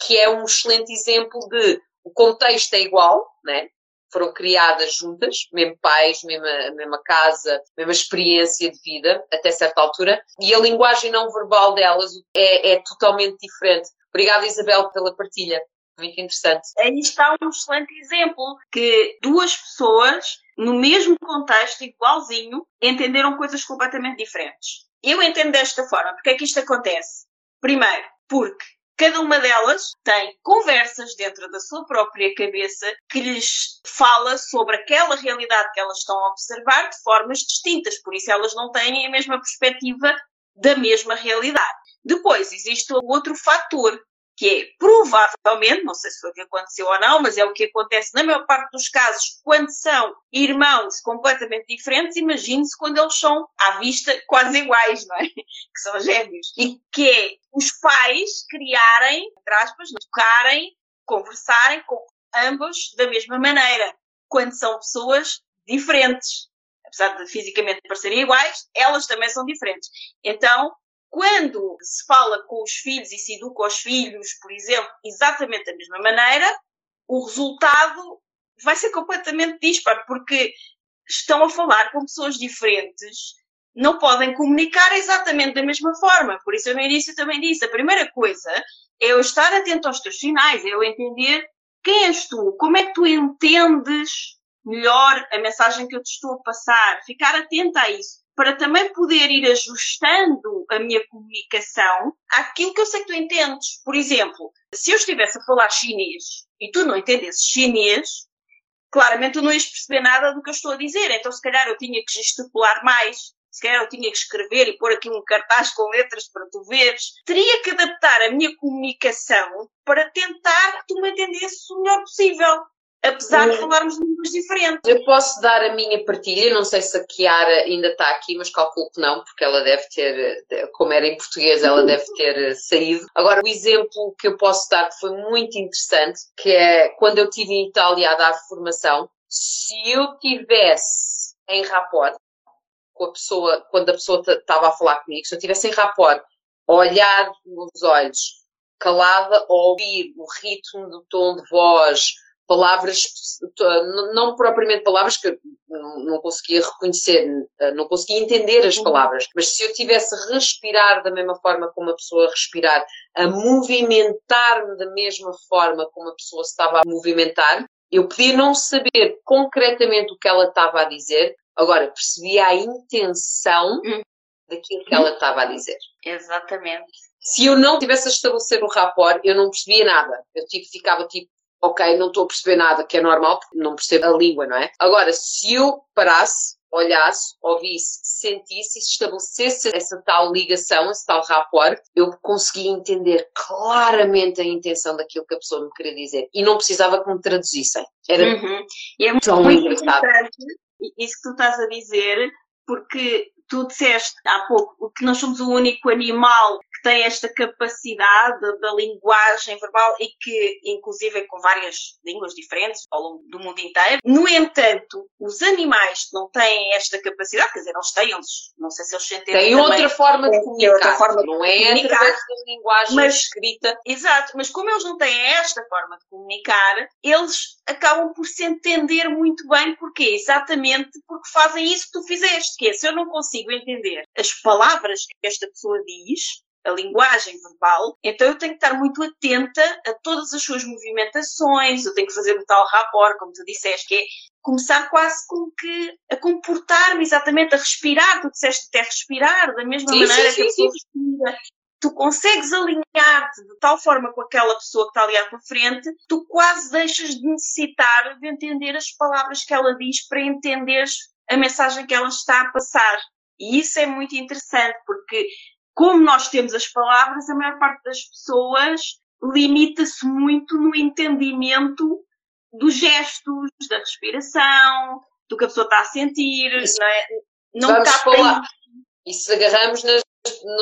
que é um excelente exemplo de o contexto é igual, né? foram criadas juntas, mesmo pais, mesma, mesma casa, mesma experiência de vida, até certa altura, e a linguagem não verbal delas é, é totalmente diferente. Obrigada, Isabel, pela partilha. Muito interessante. Aí está um excelente exemplo que duas pessoas, no mesmo contexto, igualzinho, entenderam coisas completamente diferentes. Eu entendo desta forma. Porque é que isto acontece? Primeiro, porque cada uma delas tem conversas dentro da sua própria cabeça que lhes fala sobre aquela realidade que elas estão a observar de formas distintas. Por isso, elas não têm a mesma perspectiva da mesma realidade. Depois, existe outro fator que é provavelmente, não sei se foi o que aconteceu ou não, mas é o que acontece na maior parte dos casos quando são irmãos completamente diferentes, imagine-se quando eles são à vista quase iguais, não é? <laughs> Que são gêmeos. E que é os pais criarem, entre aspas, tocarem, conversarem com ambos da mesma maneira, quando são pessoas diferentes. Apesar de fisicamente parecerem iguais, elas também são diferentes. Então, quando se fala com os filhos e se educa os filhos, por exemplo, exatamente da mesma maneira, o resultado vai ser completamente disparo, porque estão a falar com pessoas diferentes não podem comunicar exatamente da mesma forma. Por isso, eu no início também disse: a primeira coisa é eu estar atento aos teus sinais, é eu entender quem és tu, como é que tu entendes melhor a mensagem que eu te estou a passar, ficar atenta a isso, para também poder ir ajustando a minha comunicação àquilo que eu sei que tu entendes. Por exemplo, se eu estivesse a falar chinês e tu não entendesses chinês, claramente tu não ias perceber nada do que eu estou a dizer. Então, se calhar, eu tinha que gesticular mais, se calhar eu tinha que escrever e pôr aqui um cartaz com letras para tu veres. Teria que adaptar a minha comunicação para tentar que tu me entendesses o melhor possível. Apesar de falarmos línguas diferentes. Eu posso dar a minha partilha, não sei se a Kiara ainda está aqui, mas calculo que não, porque ela deve ter, como era em português, ela deve ter saído. Agora, o exemplo que eu posso dar que foi muito interessante, que é quando eu estive em Itália a dar formação, se eu tivesse em rapport, com a pessoa, quando a pessoa estava a falar comigo, se eu estivesse em rapport, olhar nos olhos, calada, ouvir o ritmo do tom de voz, palavras, não propriamente palavras que eu não conseguia reconhecer, não conseguia entender as uhum. palavras, mas se eu tivesse a respirar da mesma forma como a pessoa a respirar, a movimentar-me da mesma forma como a pessoa estava a movimentar, eu podia não saber concretamente o que ela estava a dizer, Agora, percebia a intenção hum. daquilo que ela estava a dizer. Exatamente. Se eu não tivesse a estabelecer o rapport, eu não percebia nada. Eu tipo, ficava tipo, ok, não estou a perceber nada, que é normal, porque não percebo a língua, não é? Agora, se eu parasse, olhasse, ouvisse, sentisse e estabelecesse essa tal ligação, esse tal rapport, eu conseguia entender claramente a intenção daquilo que a pessoa me queria dizer. E não precisava que me traduzissem. Era uhum. e é tão muito engraçado isso que tu estás a dizer, porque tu disseste há pouco que nós somos o único animal que tem esta capacidade da linguagem verbal e que, inclusive, é com várias línguas diferentes ao longo do mundo inteiro. No entanto, os animais que não têm esta capacidade, quer dizer, eles têm, eles, não sei se eles sentem. Tem outra forma de comunicar, outra forma não é comunicar, através da linguagem mas, escrita. Exato, mas como eles não têm esta forma de comunicar, eles acabam por se entender muito bem, porque exatamente porque fazem isso que tu fizeste, que é se eu não consigo entender as palavras que esta pessoa diz, a linguagem verbal, então eu tenho que estar muito atenta a todas as suas movimentações, eu tenho que fazer o tal rapport, como tu disseste, que é começar quase como que a comportar-me exatamente, a respirar, tu disseste até respirar, da mesma sim, maneira sim, que a pessoa respira. Tu consegues alinhar-te de tal forma com aquela pessoa que está ali à tua frente, tu quase deixas de necessitar de entender as palavras que ela diz para entenderes a mensagem que ela está a passar. E isso é muito interessante, porque como nós temos as palavras, a maior parte das pessoas limita-se muito no entendimento dos gestos, da respiração, do que a pessoa está a sentir, isso. não é? Não Vamos falar. E se agarramos nas,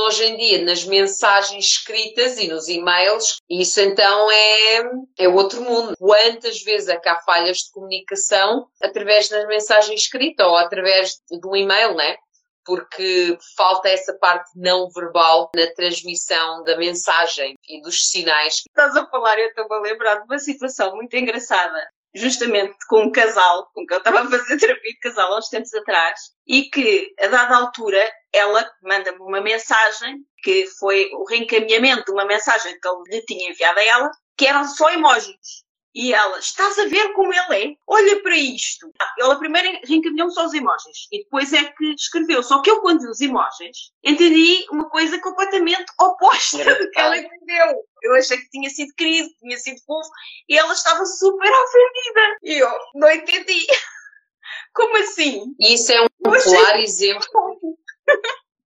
hoje em dia nas mensagens escritas e nos e-mails, isso então é, é outro mundo. Quantas vezes é que há falhas de comunicação através das mensagens escritas ou através do e-mail, né? Porque falta essa parte não verbal na transmissão da mensagem e dos sinais. Estás a falar, eu estou a lembrar de uma situação muito engraçada, justamente com um casal, com que eu estava a fazer terapia de casal há uns tempos atrás, e que, a dada altura, ela manda-me uma mensagem, que foi o reencaminhamento de uma mensagem que ele lhe tinha enviado a ela, que eram só emojis. E ela, estás a ver como ele é? Olha para isto. Ela primeiro reencaminhou só os emojis e depois é que escreveu. Só que eu, quando vi os emojis, entendi uma coisa completamente oposta do que ela entendeu. Eu achei que tinha sido querido, que tinha sido fofo e ela estava super ofendida. E eu não entendi. <laughs> Como assim? Isso é um claro exemplo.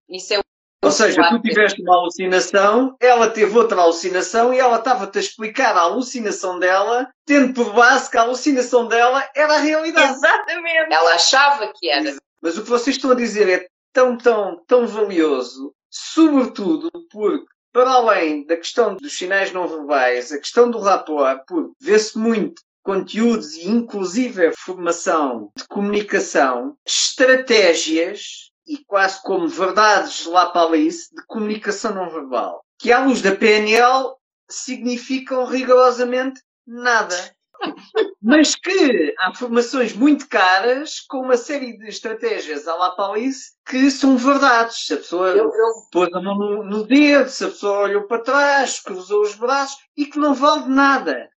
Isso é um ou seja, tu tiveste uma alucinação, ela teve outra alucinação e ela estava-te a explicar a alucinação dela, tendo por base que a alucinação dela era a realidade. Exatamente. Ela achava que era. Mas o que vocês estão a dizer é tão, tão, tão valioso, sobretudo porque, para além da questão dos sinais não verbais, a questão do rapport, porque vê-se muito conteúdos e inclusive a formação de comunicação, estratégias e quase como verdades lá para Alice de comunicação não verbal, que à luz da PNL significam rigorosamente nada. <laughs> mas que há formações muito caras com uma série de estratégias à la Palice que são verdades. Se a pessoa Eu, eu, pôs a mão no, no dedo, se a pessoa olhou para trás, cruzou os braços e que não vale nada.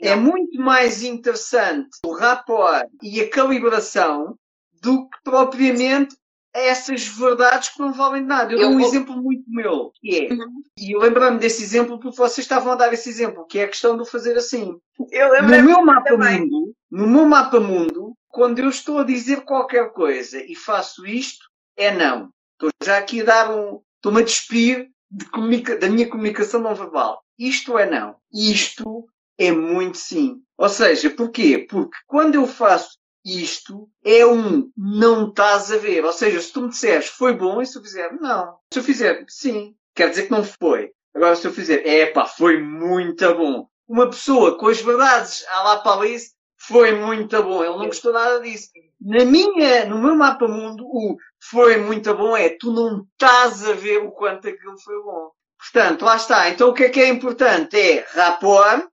É muito mais interessante o rapport e a calibração do que propriamente essas verdades que não valem de nada. Eu, Eu dou um vou- exemplo muito meu, que é, Uhum. e eu lembrei-me desse exemplo porque vocês estavam a dar esse exemplo, que é a questão do fazer assim. Eu No meu mapa também. mundo, no meu mapa mundo, quando eu estou a dizer qualquer coisa e faço isto, é não. Estou já aqui a dar um, estou-me a despir de comunica- da minha comunicação não verbal. Isto é não. Isto é muito sim. Ou seja, porquê? Porque quando eu faço isto, é um não estás a ver. Ou seja, se tu me disseres foi bom, e se eu fizer não. Se eu fizer sim, quer dizer que não foi. Agora, se eu fizer, é pá, foi muito bom. Uma pessoa com as verdades à la Palice foi muito bom. Ele não gostou nada disso. Na minha, no meu mapa mundo, o foi muito bom é tu não estás a ver o quanto aquilo foi bom. Portanto, lá está. Então o que é que é importante? É rapport, para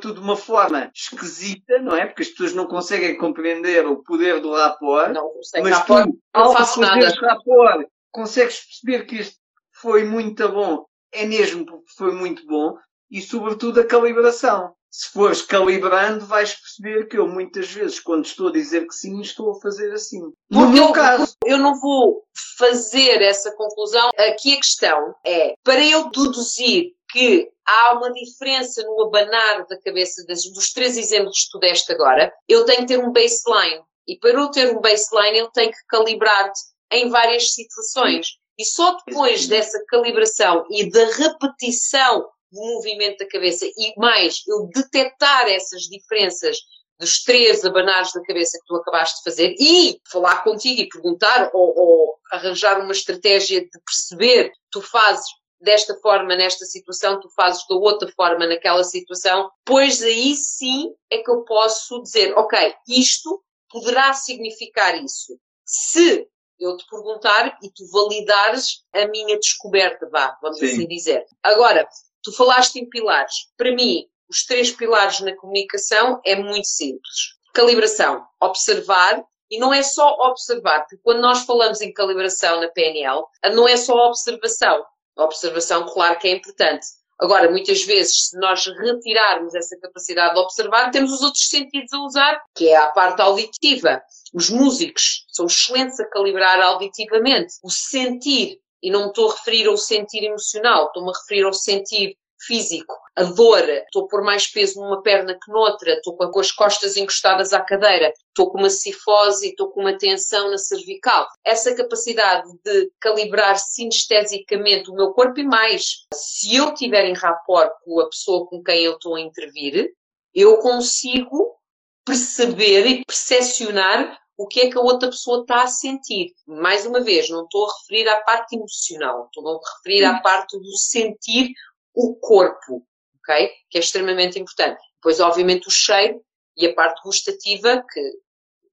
tudo de uma forma esquisita, não é? Porque as pessoas não conseguem compreender o poder do rapport. não sei, Mas rapport, tu, não ao nada. rapport, consegues perceber que isto foi muito bom, é mesmo porque foi muito bom, e sobretudo a calibração. Se fores calibrando, vais perceber que eu muitas vezes, quando estou a dizer que sim, estou a fazer assim. No Porque meu eu- caso, Eu não vou fazer essa conclusão. Aqui a questão é, para eu deduzir que há uma diferença no abanar da cabeça das- dos três exemplos que tu deste agora, eu tenho que ter um baseline. E para eu ter um baseline, eu tenho que calibrar-te em várias situações. E só depois dessa calibração e da repetição do movimento da cabeça e mais eu detectar essas diferenças dos três abanares da cabeça que tu acabaste de fazer e falar contigo e perguntar ou, ou arranjar uma estratégia de perceber tu fazes desta forma nesta situação, tu fazes da outra forma naquela situação, pois aí sim é que eu posso dizer, ok, isto poderá significar isso. Se eu te perguntar e tu validares a minha descoberta, vá, vamos Sim. assim dizer. Agora, tu falaste em pilares. Para mim, os três pilares na comunicação é muito simples. Calibração, observar, e não é só observar, porque quando nós falamos em calibração na PNL, não é só observação. A observação, claro que é importante. Agora, muitas vezes, se nós retirarmos essa capacidade de observar, temos os outros sentidos a usar, que é a parte auditiva. Os músicos são excelentes a calibrar auditivamente. O sentir, e não me estou a referir ao sentir emocional, estou-me a referir ao sentir físico. A dor, estou a pôr mais peso numa perna que noutra, estou com as costas encostadas à cadeira, estou com uma cifose estou com uma tensão na cervical. Essa capacidade de calibrar sinestesicamente o meu corpo e mais, se eu tiver em rapport com a pessoa com quem eu estou a intervir, eu consigo perceber e percepcionar o que é que a outra pessoa está a sentir. Mais uma vez, não estou a referir à parte emocional, estou a referir à parte do sentir o corpo, ok? Que é extremamente importante. Depois, obviamente, o cheiro e a parte gustativa, que,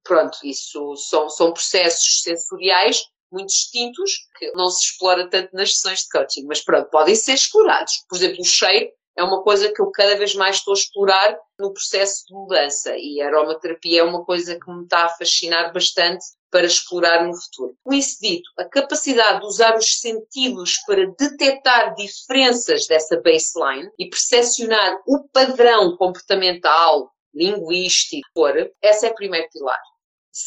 pronto, isso são, são processos sensoriais muito distintos, que não se explora tanto nas sessões de coaching, mas pronto, podem ser explorados. Por exemplo, o cheiro é uma coisa que eu cada vez mais estou a explorar no processo de mudança e a aromaterapia é uma coisa que me está a fascinar bastante para explorar no futuro. Com isso dito, a capacidade de usar os sentidos para detectar diferenças dessa baseline e percepcionar o padrão comportamental, linguístico, for, essa é o primeiro pilar.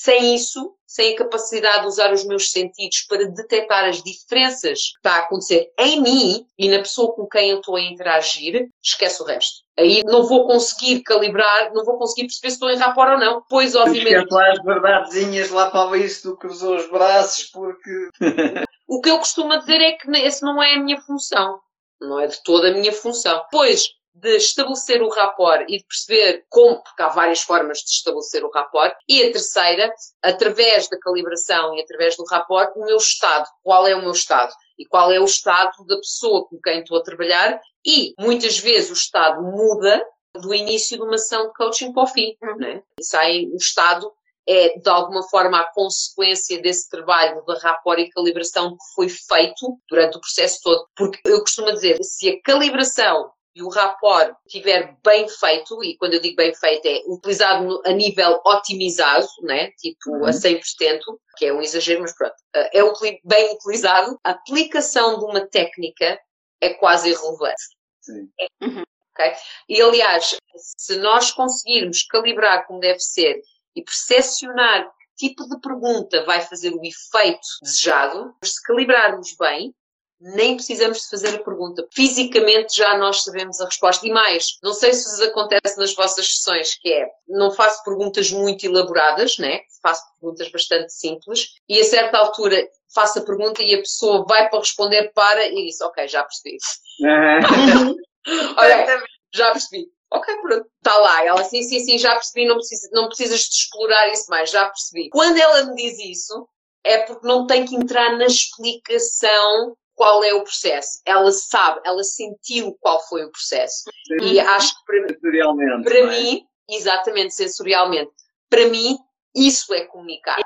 Sem isso, sem a capacidade de usar os meus sentidos para detectar as diferenças que está a acontecer em mim e na pessoa com quem eu estou a interagir, esquece o resto. Aí não vou conseguir calibrar, não vou conseguir perceber se estou em rapport ou não. Pois, obviamente, esquece lá as verdadezinhas lá para ali se tu cruzou os braços porque... <laughs> o que eu costumo dizer é que esse não é a minha função. Não é de toda a minha função. Depois de estabelecer o rapport e de perceber como, porque há várias formas de estabelecer o rapport. E a terceira, através da calibração e através do rapport, o meu estado. Qual é o meu estado? E qual é o estado da pessoa com quem estou a trabalhar? E muitas vezes o estado muda do início de uma sessão de coaching para o fim. Né? E sai o estado é de alguma forma a consequência desse trabalho de rapport e calibração que foi feito durante o processo todo. Porque eu costumo dizer, se a calibração e o rapport estiver bem feito, e quando eu digo bem feito é utilizado a nível otimizado, né? tipo uhum. a 100%, que é um exagero, mas pronto, é bem utilizado, a aplicação de uma técnica é quase irrelevante. Sim. Uhum. Okay? E aliás, se nós conseguirmos calibrar como deve ser e percepcionar que tipo de pergunta vai fazer o efeito desejado, se calibrarmos bem, nem precisamos de fazer a pergunta. Fisicamente já nós sabemos a resposta. E mais, não sei se vos acontece nas vossas sessões, que é, não faço perguntas muito elaboradas, né? Faço perguntas bastante simples e a certa altura faço a pergunta e a pessoa vai para responder para e diz, ok, já percebi. <laughs> Olha, já percebi. Ok, pronto, está lá. Ela, sim, sim, sim, já percebi, não, precisa, não precisas de explorar isso mais, já percebi. Quando ela me diz isso, é porque não tem que entrar na explicação qual é o processo. Ela sabe, ela sentiu qual foi o processo. Sim. E acho que para, sensorialmente, para é? mim, exatamente, sensorialmente, para mim, isso é comunicar.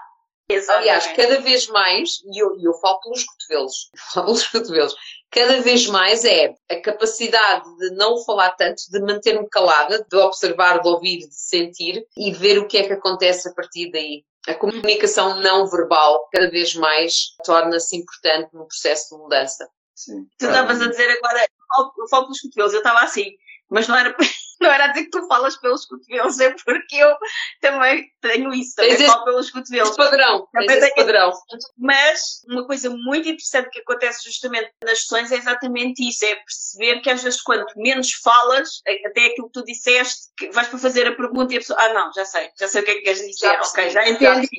Exatamente. Aliás, cada vez mais, e eu, eu falo pelos cotovelos, <laughs> falo pelos cotovelos, cada vez mais é a capacidade de não falar tanto, de manter-me calada, de observar, de ouvir, de sentir e ver o que é que acontece a partir daí. A comunicação não verbal cada vez mais torna-se importante no processo de mudança. Sim. Tu estavas a dizer agora, eu falo pelos cotovelos, eu estava assim, mas não era, não era dizer que tu falas pelos cotovelos, é porque eu também tenho isso, também Tens falo pelos cotovelos. Esse padrão, também esse padrão. Mas uma coisa muito interessante que acontece justamente nas sessões é exatamente isso, é perceber que às vezes quanto menos falas, até aquilo que tu disseste, que vais para fazer a pergunta e a pessoa, ah não, já sei, já sei o que é que queres dizer, já ok, já entendi.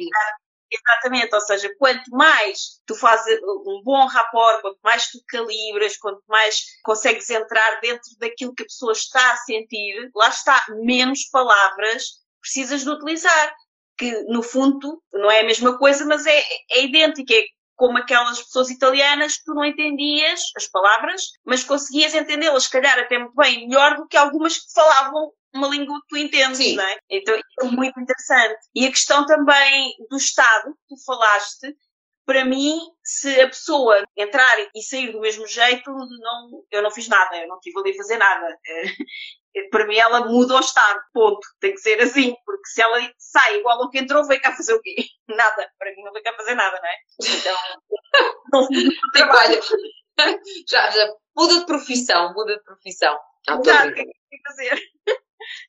Exatamente, ou seja, quanto mais tu fazes um bom rapport, quanto mais tu calibras, quanto mais consegues entrar dentro daquilo que a pessoa está a sentir, lá está, menos palavras precisas de utilizar. Que no fundo não é a mesma coisa, mas é, é idêntica. É como aquelas pessoas italianas que tu não entendias as palavras, mas conseguias entendê-las, se calhar até muito bem, melhor do que algumas que falavam uma língua que tu entendes, Sim. não é? Então isso é muito interessante. E a questão também do Estado, que tu falaste, para mim, se a pessoa entrar e sair do mesmo jeito, não, eu não fiz nada, eu não estive ali a fazer nada. <laughs> para mim ela muda o estado, ponto. Tem que ser assim, porque se ela sai igual ao que entrou, vem cá fazer o quê? <laughs> Nada. Para mim não vem cá fazer nada, não é? Então, <laughs> não trabalho. já, já, muda de profissão, muda de profissão. Não, o que é que tem que fazer?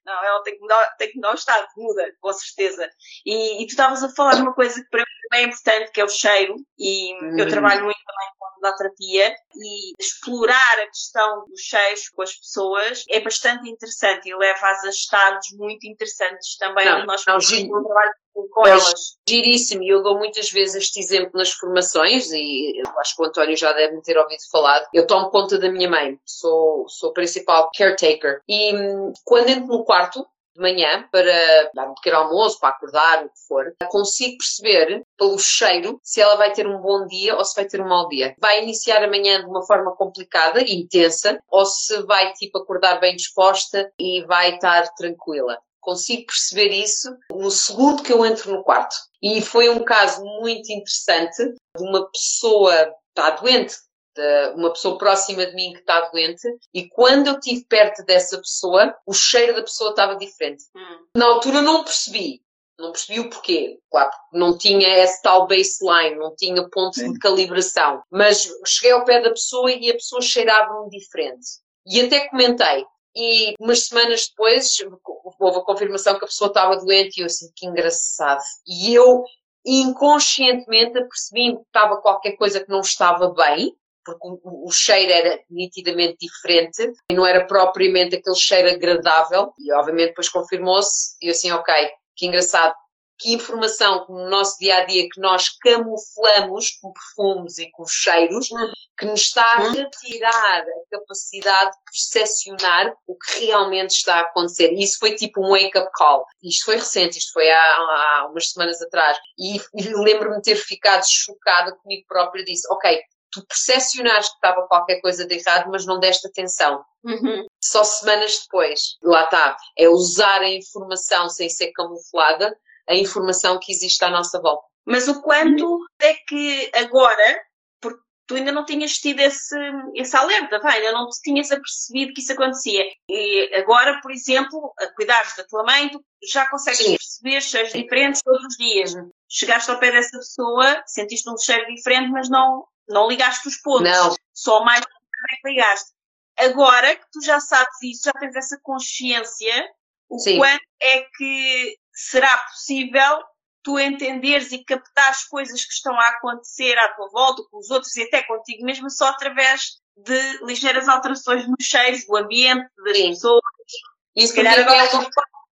Não, ela tem que mudar, tem que mudar o estado, muda, com certeza. E, e tu estavas a falar de uma coisa que para mim também é importante, que é o cheiro, e hum. eu trabalho muito também com a terapia, e explorar a questão dos cheiros com as pessoas é bastante interessante e leva-as a estados muito interessantes também, não, onde nós um trabalho com elas. Giríssimo, e eu dou muitas vezes este exemplo nas formações, e acho que o António já deve me ter ouvido falar. Eu tomo conta da minha mãe, sou, sou principal caretaker, e hum, quando entro no quarto, de manhã para dar um pequeno almoço, para acordar, o que for, consigo perceber pelo cheiro se ela vai ter um bom dia ou se vai ter um mau dia. Vai iniciar a manhã de uma forma complicada, intensa, ou se vai tipo acordar bem disposta e vai estar tranquila consigo perceber isso no segundo que eu entro no quarto. E foi um caso muito interessante de uma pessoa está doente, de uma pessoa próxima de mim que está doente, e quando eu estive perto dessa pessoa, o cheiro da pessoa estava diferente. Hum. Na altura não percebi. Não percebi o porquê. Claro, não tinha esse tal baseline, não tinha ponto Sim. de calibração. Mas cheguei ao pé da pessoa e a pessoa cheirava-me diferente. E até comentei, e umas semanas depois houve a confirmação que a pessoa estava doente e eu assim, que engraçado. E eu inconscientemente apercebi que estava qualquer coisa que não estava bem, porque o, o, cheiro era nitidamente diferente e não era propriamente aquele cheiro agradável. E obviamente depois confirmou-se e eu assim, ok, que engraçado, que informação no nosso dia a dia que nós camuflamos com perfumes e com cheiros, que nos está a retirar a capacidade de percepcionar o que realmente está a acontecer. E isso foi tipo um wake-up call. Isto foi recente, isto foi há, há umas semanas atrás. E, e lembro-me de ter ficado chocada comigo própria. Disse, ok, tu percepcionaste que estava qualquer coisa de errado, mas não deste atenção. Uhum. Só semanas depois, lá está, é usar a informação sem ser camuflada a informação que existe à nossa volta. Mas o quanto é que agora, porque tu ainda não tinhas tido esse, esse alerta, vai, ainda não te tinhas apercebido que isso acontecia. E agora, por exemplo, a cuidares da tua mãe, tu já consegues Sim. perceber cheiros diferentes todos os dias. Chegaste ao pé dessa pessoa, sentiste um cheiro diferente, mas não, não ligaste os pontos. Não. Só mais que ligaste. Agora que tu já sabes isso, já tens essa consciência, o Sim. quanto é que será possível tu entenderes e captares coisas que estão a acontecer à tua volta, com os outros e até contigo mesmo, só através de ligeiras alterações nos cheiros, do ambiente, das Sim. pessoas. E se calhar agora é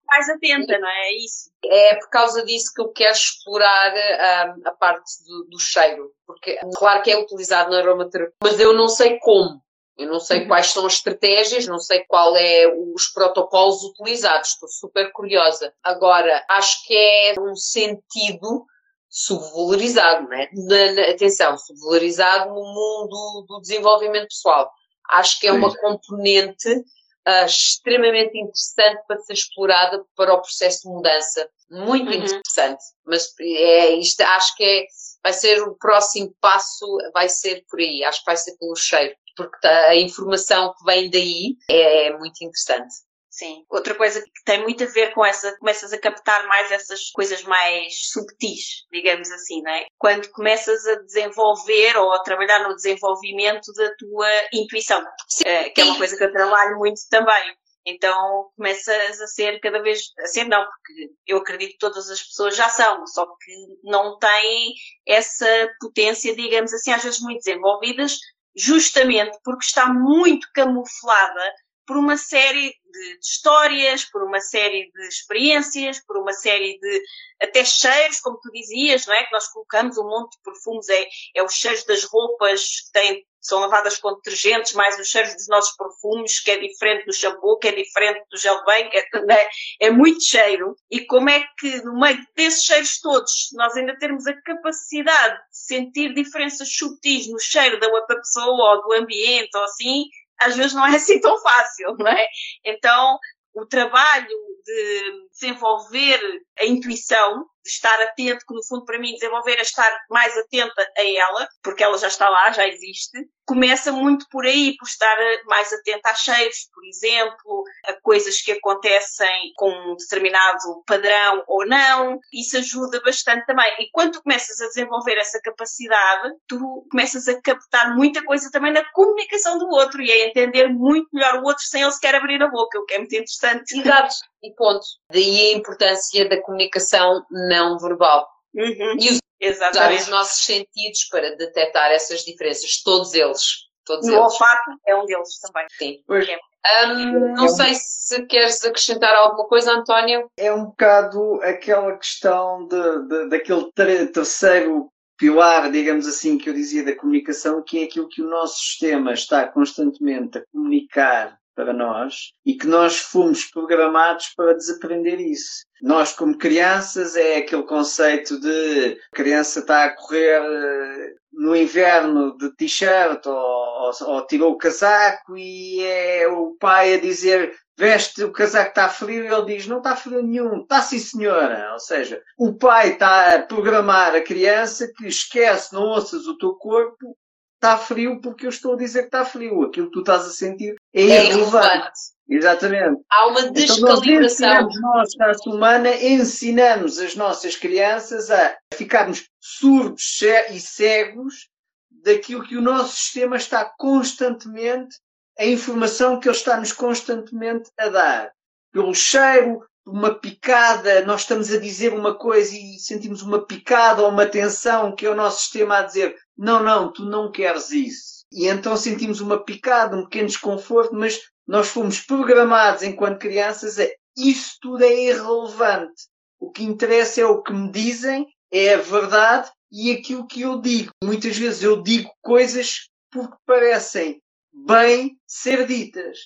mais atenta, não é? é? isso. É por causa disso que eu quero explorar um, a parte do, do, cheiro. Porque, claro que é utilizado na aromaterapia, mas eu não sei como. Eu não sei uhum. quais são as estratégias, não sei qual é os protocolos utilizados, estou super curiosa. Agora, acho que é um sentido subvalorizado, né? Na, na, atenção, subvalorizado no mundo do desenvolvimento pessoal. Acho que é uma componente uh, extremamente interessante para ser explorada para o processo de mudança. Muito uhum. interessante. Mas é isto, acho que é, vai ser o próximo passo, vai ser por aí. Acho que vai ser pelo cheiro porque tá, a informação que vem daí é, é muito interessante. Sim. Outra coisa que tem muito a ver com essa, começas a captar mais essas coisas mais subtis, digamos assim, não é? Quando começas a desenvolver ou a trabalhar no desenvolvimento da tua intuição, Sim. Eh, que é uma coisa que eu trabalho muito também. Então começas a ser cada vez, a ser não, porque eu acredito que todas as pessoas já são, só que não têm essa potência, digamos assim, às vezes muito desenvolvidas, justamente porque está muito camuflada por uma série de, histórias, por uma série de experiências, por uma série de até cheiros, como tu dizias, não é? Que nós colocamos um monte de perfumes, é, é os cheiros das roupas que têm, são lavadas com detergentes, mais os cheiros dos nossos perfumes, que é diferente do shampoo, que é diferente do gel bem, é, é muito cheiro. E como é que no meio desses cheiros todos, nós ainda termos a capacidade de sentir diferenças sutis no cheiro da outra pessoa ou do ambiente ou assim, às vezes não é assim tão fácil, não é? Então, o trabalho de desenvolver a intuição, de estar atento, que no fundo para mim desenvolver é estar mais atenta a ela, porque ela já está lá, já existe, começa muito por aí, por estar mais atenta a cheiros, por exemplo, a coisas que acontecem com um determinado padrão ou não. Isso ajuda bastante também. E quando tu começas a desenvolver essa capacidade, tu começas a captar muita coisa também na comunicação do outro e a entender muito melhor o outro sem ele sequer abrir a boca, o que é muito interessante. Exato. E ponto. Daí a importância da comunicação não verbal. Uhum. E usar os nossos sentidos para detectar essas diferenças, todos eles. Todos eles. olfato é um deles também. Sim. Um, não é sei se queres acrescentar alguma coisa, António. É um bocado aquela questão de, de, daquele terceiro pilar, digamos assim, que eu dizia da comunicação, que é aquilo que o nosso sistema está constantemente a comunicar para nós e que nós fomos programados para desaprender isso. Nós, como crianças, é aquele conceito de a criança está a correr eh, no inverno de t-shirt ou, ou, ou, tirou o casaco e é o pai a dizer veste o casaco está frio e ele diz não está frio nenhum, está sim senhora. Ou seja, o pai está a programar a criança que esquece, não ouças o teu corpo está frio porque eu estou a dizer que está frio. Aquilo que tu estás a sentir é, é irrelevante. Exatamente. Há uma descalibração. Então nós, nós, raça humana, ensinamos as nossas crianças a ficarmos surdos e cegos daquilo que o nosso sistema está constantemente, a informação que ele está-nos constantemente a dar. Pelo cheiro, uma picada, nós estamos a dizer uma coisa e sentimos uma picada ou uma tensão que é o nosso sistema a dizer não, não, tu não queres isso. E então sentimos uma picada, um pequeno desconforto, mas nós fomos programados enquanto crianças a isso tudo é irrelevante. O que interessa é o que me dizem, é a verdade e aquilo que eu digo. Muitas vezes eu digo coisas porque parecem bem ser ditas.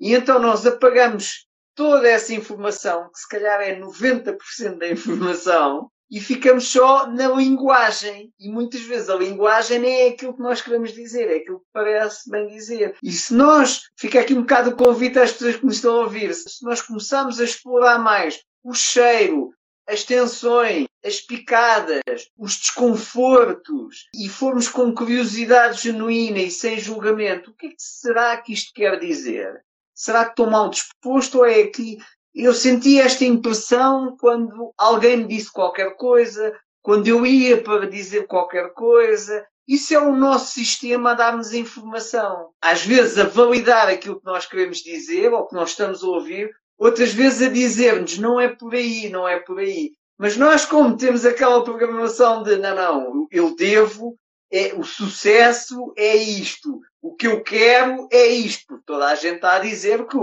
E então nós apagamos toda essa informação, que se calhar é 90% da informação, e ficamos só na linguagem. E muitas vezes a linguagem nem é aquilo que nós queremos dizer, é aquilo que parece bem dizer. E se nós, fica aqui um bocado o convite às pessoas que me estão a ouvir, se nós começarmos a explorar mais o cheiro, as tensões, as picadas, os desconfortos e formos com curiosidade genuína e sem julgamento, o que, é que será que isto quer dizer? Será que estou mal disposto ou é que eu senti esta impressão quando alguém me disse qualquer coisa, quando eu ia para dizer qualquer coisa? Isso é o nosso sistema a dar-nos informação. Às vezes a validar aquilo que nós queremos dizer ou que nós estamos a ouvir, outras vezes a dizer-nos não é por aí, não é por aí. Mas nós, como temos aquela programação de não, não, eu devo, é, o sucesso é isto, o que eu quero é isto, toda a gente está a dizer que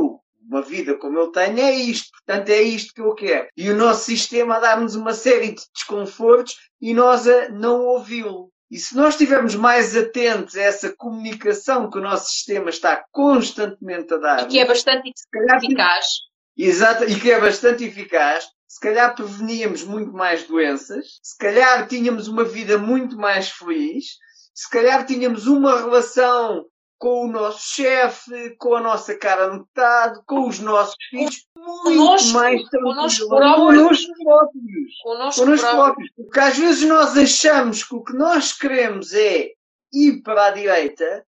uma vida como eu tenho é isto, portanto é isto que eu quero. E o nosso sistema a dar-nos uma série de desconfortos e nós a não ouvi-lo. E se nós estivermos mais atentos a essa comunicação que o nosso sistema está constantemente a dar. E que é bastante eficaz. Exato, e que é bastante eficaz, se calhar preveníamos muito mais doenças, se calhar tínhamos uma vida muito mais feliz, se calhar tínhamos uma relação com o nosso chefe, com a nossa cara metade, com os nossos filhos, muito conosco, mais conosco próprios. próprios. Connosco próprios. Porque às vezes nós achamos que o que nós queremos é ir para a direita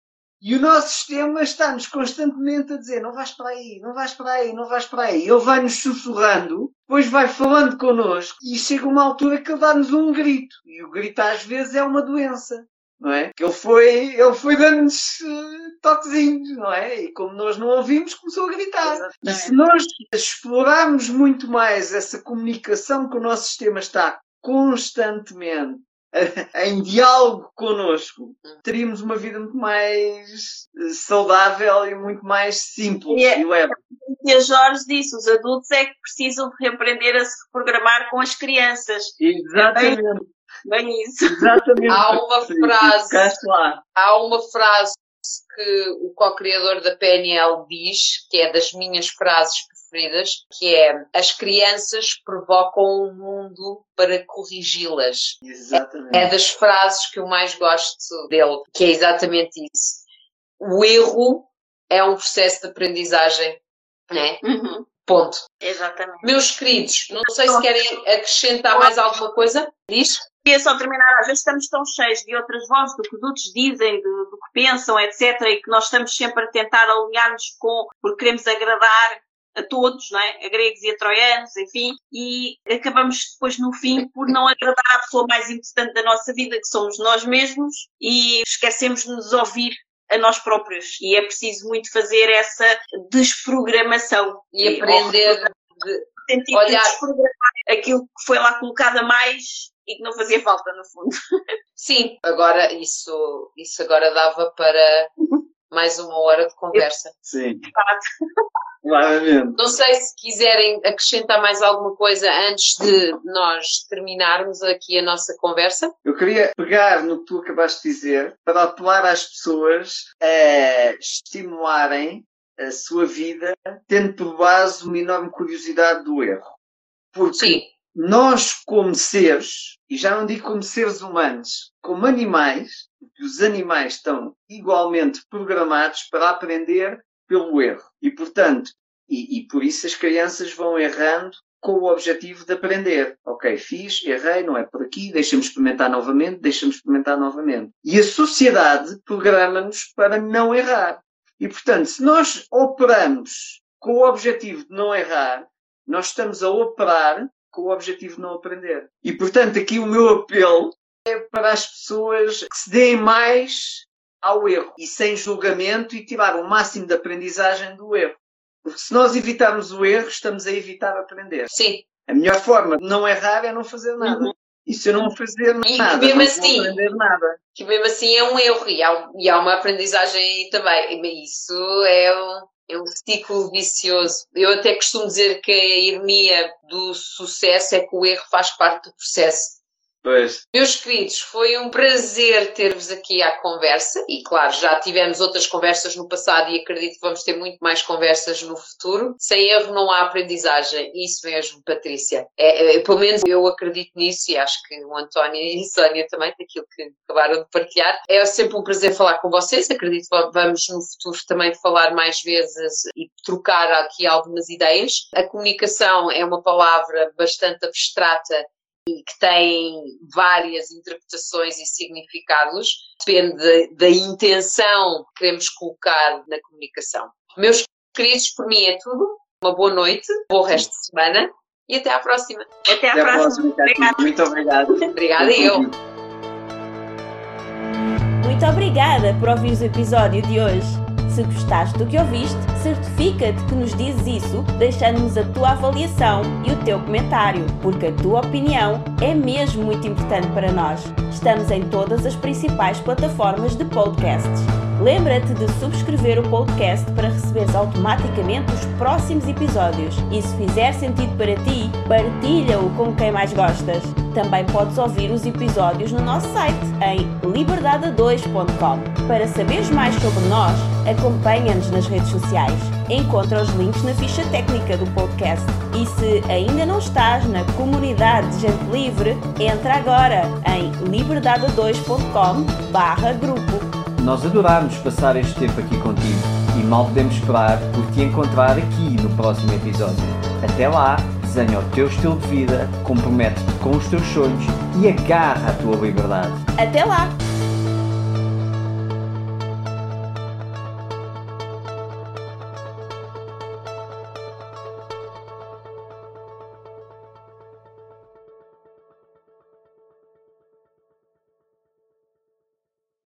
e o nosso sistema está-nos constantemente a dizer não vais para aí, não vais para aí, não vais para aí. Ele vai-nos sussurrando, depois vai falando connosco e chega uma altura que ele dá-nos um grito. E o grito às vezes é uma doença. Não é? Que ele foi, ele foi dando-nos uh, toquezinhos, não é? E como nós não ouvimos, começou a gritar. Exatamente. E se nós explorarmos muito mais essa comunicação que o nosso sistema está constantemente <laughs> em diálogo connosco, teríamos uma vida muito mais eh, saudável e muito mais simples e, é, e leve. E a Jorge disse, os adultos é que precisam de reaprender a se reprogramar com as crianças. Exatamente. Bem isso. Exatamente. Há uma frase, há uma frase que o co-criador da PNL diz, que é das minhas frases preferidas, que é as crianças provocam o mundo para corrigi-las. Exatamente. É das frases que eu mais gosto dele, que é exatamente isso. O erro é um processo de aprendizagem, né? Uhum. Ponto. Exatamente. Meus queridos, não sei se querem acrescentar mais alguma coisa. Diz? Queria só terminar, às vezes estamos tão cheios de outras vozes, do que os outros dizem, do, do que pensam, etc., e que nós estamos sempre a tentar alinhar-nos com, porque queremos agradar a todos, não é? a gregos e a troianos, enfim, e acabamos depois no fim por não agradar a pessoa mais importante da nossa vida, que somos nós mesmos, e esquecemos de nos ouvir a nós próprios. E é preciso muito fazer essa desprogramação. E aprender de olhar aquilo que foi lá colocado a mais e que não fazia falta, no fundo. Sim, agora isso, isso agora dava para <laughs> mais uma hora de conversa. Sim. <laughs> Claramente. Não sei se quiserem acrescentar mais alguma coisa antes de nós terminarmos aqui a nossa conversa. Eu queria pegar no que tu acabaste de dizer para apelar às pessoas a estimularem a sua vida tendo por base uma enorme curiosidade do erro. Porque Sim. Nós, como seres, e já não digo como seres humanos, como animais, os animais estão igualmente programados para aprender pelo erro. E, portanto, e, e por isso as crianças vão errando com o objetivo de aprender. Ok, fiz, errei, não é por aqui, deixa-me experimentar novamente, deixa-me experimentar novamente. E a sociedade programa-nos para não errar. E, portanto, se nós operamos com o objetivo de não errar, nós estamos a operar com o objetivo de não aprender. E, portanto, aqui o meu apelo é para as pessoas que se deem mais ao erro e sem julgamento e tirar o máximo de aprendizagem do erro. Porque se nós evitarmos o erro, estamos a evitar aprender. Sim. A melhor forma de não errar é não fazer nada. Uhum. E se eu não fazer e nada, mesmo não assim, vou aprender nada. Que mesmo assim é um erro e há, e há uma aprendizagem aí também. Isso é um, é um ciclo vicioso. Eu até costumo dizer que a ironia do sucesso é que o erro faz parte do processo. Pois. Meus queridos, foi um prazer ter-vos aqui à conversa e, claro, já tivemos outras conversas no passado e acredito que vamos ter muito mais conversas no futuro. Sem erro não há aprendizagem, isso mesmo, Patrícia. É, é, pelo menos eu acredito nisso e acho que o António e a Sónia também, daquilo que acabaram de partilhar. É sempre um prazer falar com vocês, acredito que vamos no futuro também falar mais vezes e trocar aqui algumas ideias. A comunicação é uma palavra bastante abstrata e que têm várias interpretações e significados, depende da intenção que queremos colocar na comunicação. Meus queridos, por mim é tudo. Uma boa noite, bom resto de semana e até à próxima. Até à até próxima. próxima. Muito obrigado. Obrigada eu. Muito obrigada por ouvir o episódio de hoje. Se gostaste do que ouviste, certifica-te que nos dizes isso deixando-nos a tua avaliação e o teu comentário, porque a tua opinião é mesmo muito importante para nós. Estamos em todas as principais plataformas de podcasts. Lembra-te de subscrever o podcast para receberes automaticamente os próximos episódios. E se fizer sentido para ti, partilha-o com quem mais gostas. Também podes ouvir os episódios no nosso site em liberdade2.com. Para saberes mais sobre nós, acompanha-nos nas redes sociais. Encontra os links na ficha técnica do podcast. E se ainda não estás na comunidade de gente livre, entra agora em liberdade2.com/grupo. Nós adorámos passar este tempo aqui contigo e mal podemos esperar por te encontrar aqui no próximo episódio. Até lá, desenha o teu estilo de vida, compromete-te com os teus sonhos e agarra a tua liberdade. Até lá!